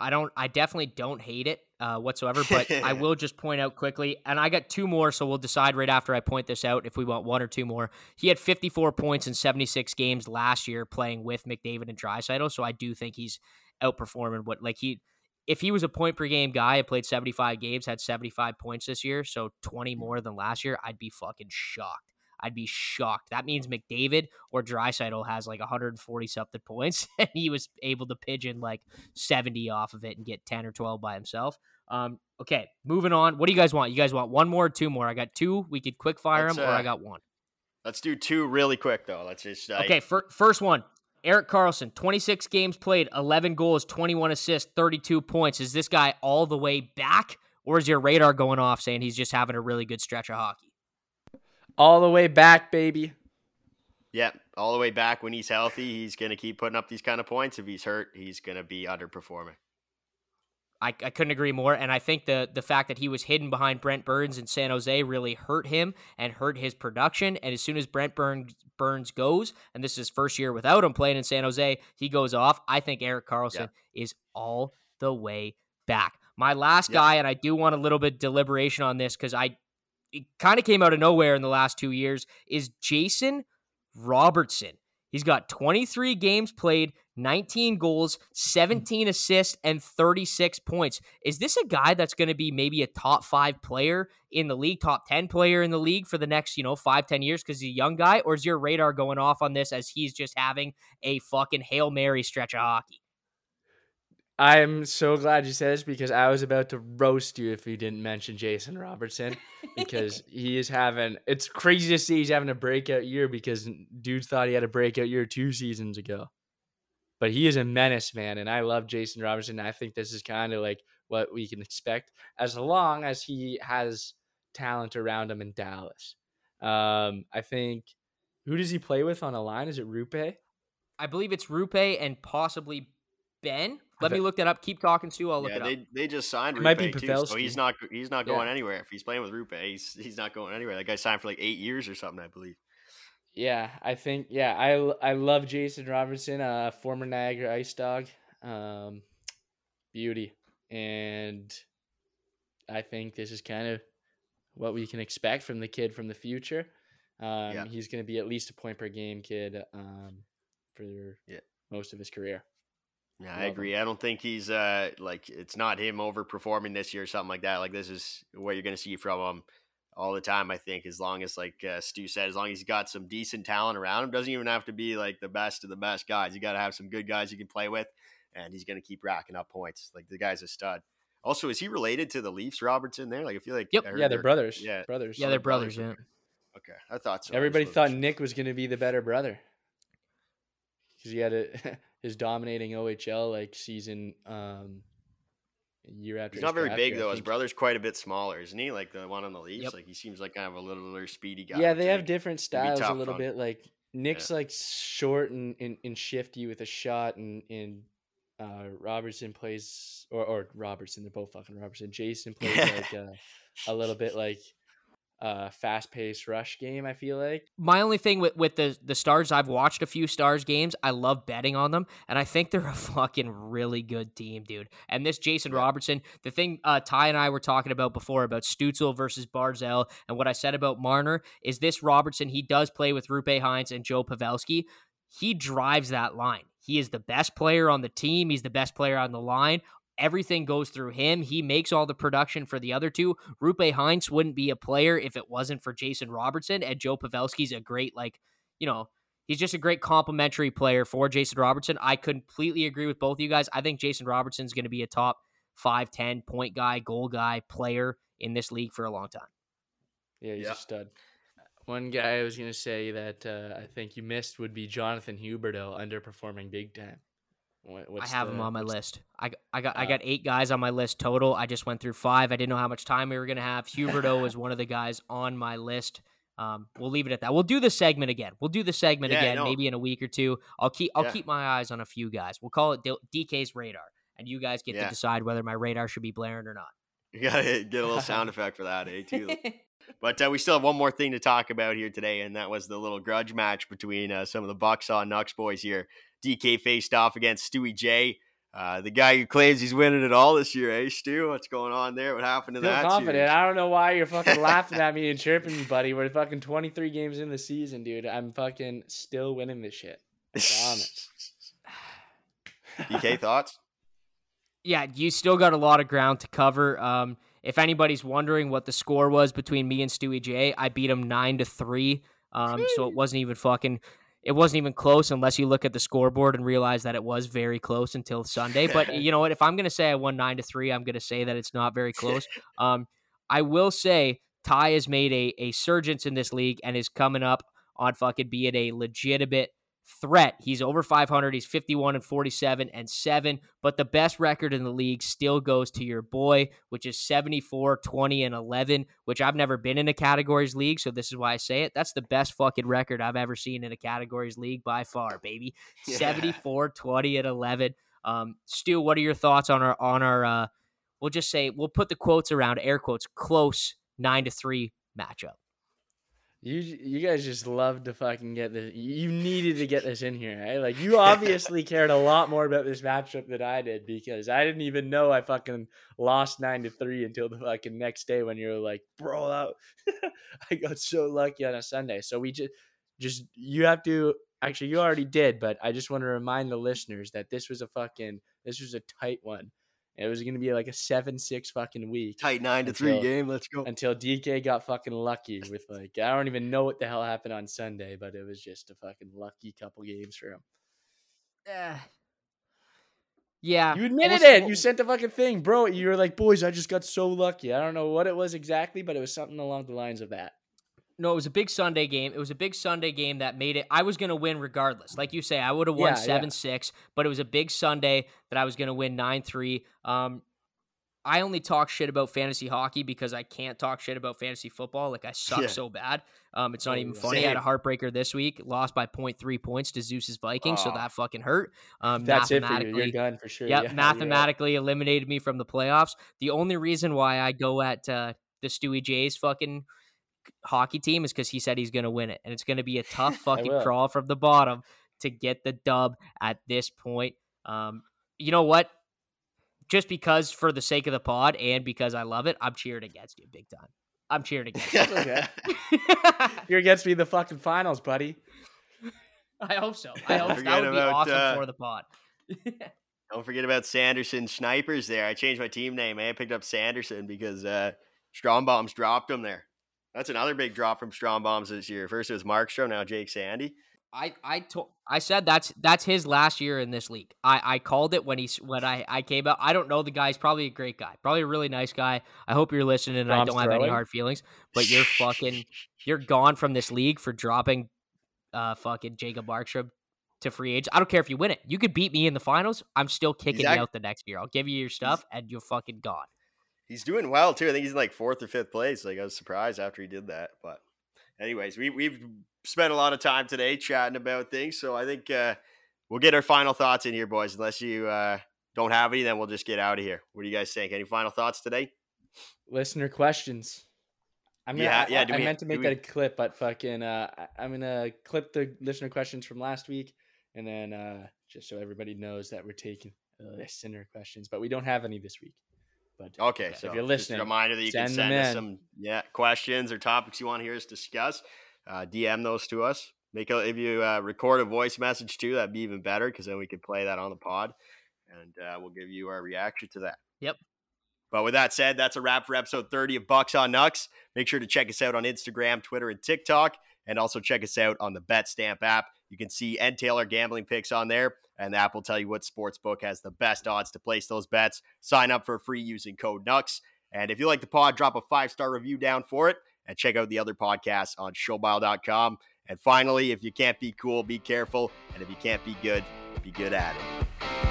I don't. I definitely don't hate it uh, whatsoever. But I will just point out quickly, and I got two more, so we'll decide right after I point this out if we want one or two more. He had 54 points in 76 games last year playing with McDavid and Draisaitl, so I do think he's outperforming what like he. If he was a point per game guy and played 75 games, had 75 points this year, so 20 more than last year, I'd be fucking shocked. I'd be shocked. That means McDavid or Draisaitl has like 140 something points, and he was able to pigeon like 70 off of it and get 10 or 12 by himself. Um, okay, moving on. What do you guys want? You guys want one more or two more? I got two. We could quick fire them, or I uh, got one. Let's do two really quick though. Let's just uh, Okay, fir- first one. Erik Karlsson, 26 games played, 11 goals, 21 assists, 32 points. Is this guy all the way back, or is your radar going off saying he's just having a really good stretch of hockey? All the way back, baby. Yeah, all the way back when he's healthy, he's going to keep putting up these kind of points. If he's hurt, he's going to be underperforming. I, I couldn't agree more. And I think the the fact that he was hidden behind Brent Burns in San Jose really hurt him and hurt his production. And as soon as Brent Burns Burns goes, and this is his first year without him playing in San Jose, he goes off. I think Erik Karlsson is all the way back. My last Yeah. guy, and I do want a little bit deliberation on this because I it kind of came out of nowhere in the last two years, is Jason Robertson. He's got 23 games played, 19 goals, 17 assists, and 36 points. Is this a guy that's going to be maybe a top five player in the league, top 10 player in the league for the next, you know, five, 10 years because he's a young guy? Or is your radar going off on this as he's just having a fucking Hail Mary stretch of hockey? I'm so glad you said this because I was about to roast you if you didn't mention Jason Robertson because he is having it's crazy to see he's having a breakout year because dude thought he had a breakout year two seasons ago. But he is a menace, man, and I love Jason Robertson. I think this is kind of like what we can expect as long as he has talent around him in Dallas. Um, I think who does he play with on a line? Is it Roope? I believe it's Roope and possibly Benn. Let me look that up. Keep talking, Stu. I'll look yeah, it up. they they just signed It Roope might be too, so he's not he's not Yeah. going anywhere. If he's playing with Roope, he's he's not going anywhere. That guy signed for like eight years or something, I believe. Yeah, I think yeah, I I love Jason Robertson, uh former Niagara Ice Dog. Um beauty. And I think this is kind of what we can expect from the kid from the future. Um Yeah. he's going to be at least a point per game kid um for Yeah. most of his career. Yeah, Love I him. agree. I don't think he's uh like it's not him overperforming this year or something like that. Like this is what you're gonna see from him all the time. I think as long as like uh, Stu said, as long as he's got some decent talent around him, doesn't even have to be like the best of the best guys. You got to have some good guys you can play with, and he's gonna keep racking up points. Like the guy's a stud. Also, is he related to the Leafs, Robertson? There, like I feel like Yep. I heard Yeah, they're brothers. Yeah, brothers. Yeah, they're brothers, okay. yeah. Okay, I thought so. Everybody thought Nick was going to be the better brother because he had a, his dominating OHL like season um, year after. He's not very big year. Though. His brother's quite a bit smaller, isn't he? Like the one on the Leafs. Yep. Like he seems like kind of a littler, speedy guy. Yeah, they have different styles a little on- bit. Like Nick's like short and, and, and shifty with a shot, and and uh, Robertson plays or or Robertson. They're both fucking Robertson. Jason plays like uh, a little bit like uh fast paced rush game. I feel like. my only thing with, with the the stars i've watched a few stars games. I love betting on them and i think they're a fucking really good team dude. And this jason robertson the thing uh, ty and i were talking about before about Stützle versus Barzal and what i said about marner is this robertson he does play with Roope Hintz and joe pavelski. He drives that line. He is the best player on the team. He's the best player on the line Everything goes through him. He makes all the production for the other two. Roope Hintz wouldn't be a player if it wasn't for Jason Robertson. And Joe Pavelski's a great, like, you know, he's just a great complementary player for Jason Robertson. I completely agree with both of you guys. I think Jason Robertson's going to be a top five, 10 point guy, goal guy, player in this league for a long time. Yeah, he's Yeah. a stud. One guy I was gonna say that uh, I think you missed would be Jonathan Huberdeau, underperforming big time. What, what's I have the- him on my list. I, I got I Uh, got eight guys on my list total. I just went through five. I didn't know how much time we were gonna have. Huberdeau is one of the guys on my list. Um, we'll leave it at that. We'll do the segment again. We'll do the segment Yeah, again, no. maybe in a week or two. I'll keep I'll Yeah. keep my eyes on a few guys. We'll call it DK's radar, and you guys get Yeah. to decide whether my radar should be blaring or not. You gotta get a little sound effect for that, eh? Too. But uh, we still have one more thing to talk about here today, and that was the little grudge match between uh, some of the Bucks on Nux boys here. DK faced off against Stewie J, uh, the guy who claims he's winning it all this year. Eh, Stu? What's going on there? What happened to Feel that? confident. series? I don't know why you're fucking laughing at me and chirping me, buddy. We're fucking 23 games in the season, dude. I'm fucking still winning this shit. promise. DK thoughts? yeah, you still got a lot of ground to cover. Um, if anybody's wondering what the score was between me and Stewie J, I beat him nine to three. Um, so it wasn't even fucking, it wasn't even close unless you look at the scoreboard and realize that it was very close until Sunday. But you know what? If I'm gonna say I won nine to three, I'm gonna say that it's not very close. Um, I will say Ty has made a a surgence in this league and is coming up on fucking being a legitimate threat. He's over 500. He's 51 and 47 and 7, but the best record in the league still goes to your boy, which is 74, 20 and 11, which I've never been in a categories league, so this is why I say it. That's the best fucking record I've ever seen in a categories league by far, baby. Yeah. 74, 20 and 11. Um Stu, what are your thoughts on our on our uh we'll just say we'll put the quotes around air quotes close 9 to 3 matchup. You you guys just love to fucking get this. You needed to get this in here, right? Like you obviously cared a lot more about this matchup than I did because I didn't even know I fucking lost nine to three until the fucking next day when you were like, bro, that, I got so lucky on a Sunday. So we just just you have to actually you already did, but I just want to remind the listeners that this was a fucking this was a tight one. It was going to be like a seven six fucking week Tight nine to three game. Let's go. until DK got fucking lucky with like I don't even know what the hell happened on Sunday, but it was just a fucking lucky couple games for him. Eh. yeah. You admitted also- it. You sent the fucking thing, bro. You were like, "Boys, I just got so lucky." I don't know what it was exactly, but it was something along the lines of that. No, it was a big Sunday game. It was a big Sunday game that made it. I was going to win regardless. Like you say, I would have won Yeah, yeah. 7 6, but it was a big Sunday that I was going to win 9 3. Um, I only talk shit about fantasy hockey because I can't talk shit about fantasy football. Like, I suck Yeah. so bad. Um, it's not even yeah. funny. I had a heartbreaker this week, lost by 0.3 points to Zeus's Vikings, so Oh. that fucking hurt. Um, That's it for you. You're done for sure. Yep, Yeah, mathematically eliminated me from the playoffs. The only reason why I go at uh, the Stewie J's fucking hockey team is because he said he's going to win it, and it's going to be a tough fucking will. crawl from the bottom to get the dub at this point. Um, you know what? Just because for the sake of the pod and because I love it, I'm cheering against you big time. I'm cheering against you. okay. I You're against me in the fucking finals, buddy. I hope so. I hope that would be about, awesome uh, for the pod. Don't forget about Sanderson snipers there. I changed my team name. I picked up Sanderson because uh, Strombombs dropped him there. That's another big drop from Strombombs this year. First it was Markstrom, now Jake Sandy. I I told I said that's that's his last year in this league. I I called it when he's when I I came out. I don't know the guy. He's probably a great guy. Probably a really nice guy. I hope you're listening and I don't have any hard feelings. But you're fucking you're gone from this league for dropping uh fucking Jacob Markstrom to free agent. I don't care if you win it. You could beat me in the finals. I'm still kicking act- you out the next year. I'll give you your stuff and you're fucking gone. He's doing well too. I think he's in like fourth or fifth place. Like I was surprised after he did that. But anyways, we we've spent a lot of time today chatting about things. So I think uh, we'll get our final thoughts in here, boys. Unless you uh, don't have any, then we'll just get out of here. What do you guys think? Any final thoughts today? Listener questions. I'm gonna, Yeah, I, yeah, I, I we- meant to make we- that a clip, but fucking, uh, I'm gonna clip the listener questions from last week, and then uh, just so everybody knows that we're taking listener questions, but we don't have any this week. But Okay, but so if you're just listening, a reminder that you can send them send us in. some yeah questions or topics you want to hear us discuss. Uh, DM those to us. Make a, if you uh, record a voice message too, that'd be even better because then we could play that on the pod, and uh, we'll give you our reaction to that. Yep. But with that said, that's a wrap for episode 30 of Bucks on Nucks. Make sure to check us out on Instagram, Twitter, and TikTok, and also check us out on the BetStamp app. You can see Ed Taylor gambling picks on there, and the app will tell you what sports book has the best odds to place those bets. Sign up for free using code NUX. And if you like the pod, drop a five star review down for it, and check out the other podcasts on showbile.com. And finally, if you can't be cool, be careful. And if you can't be good, be good at it.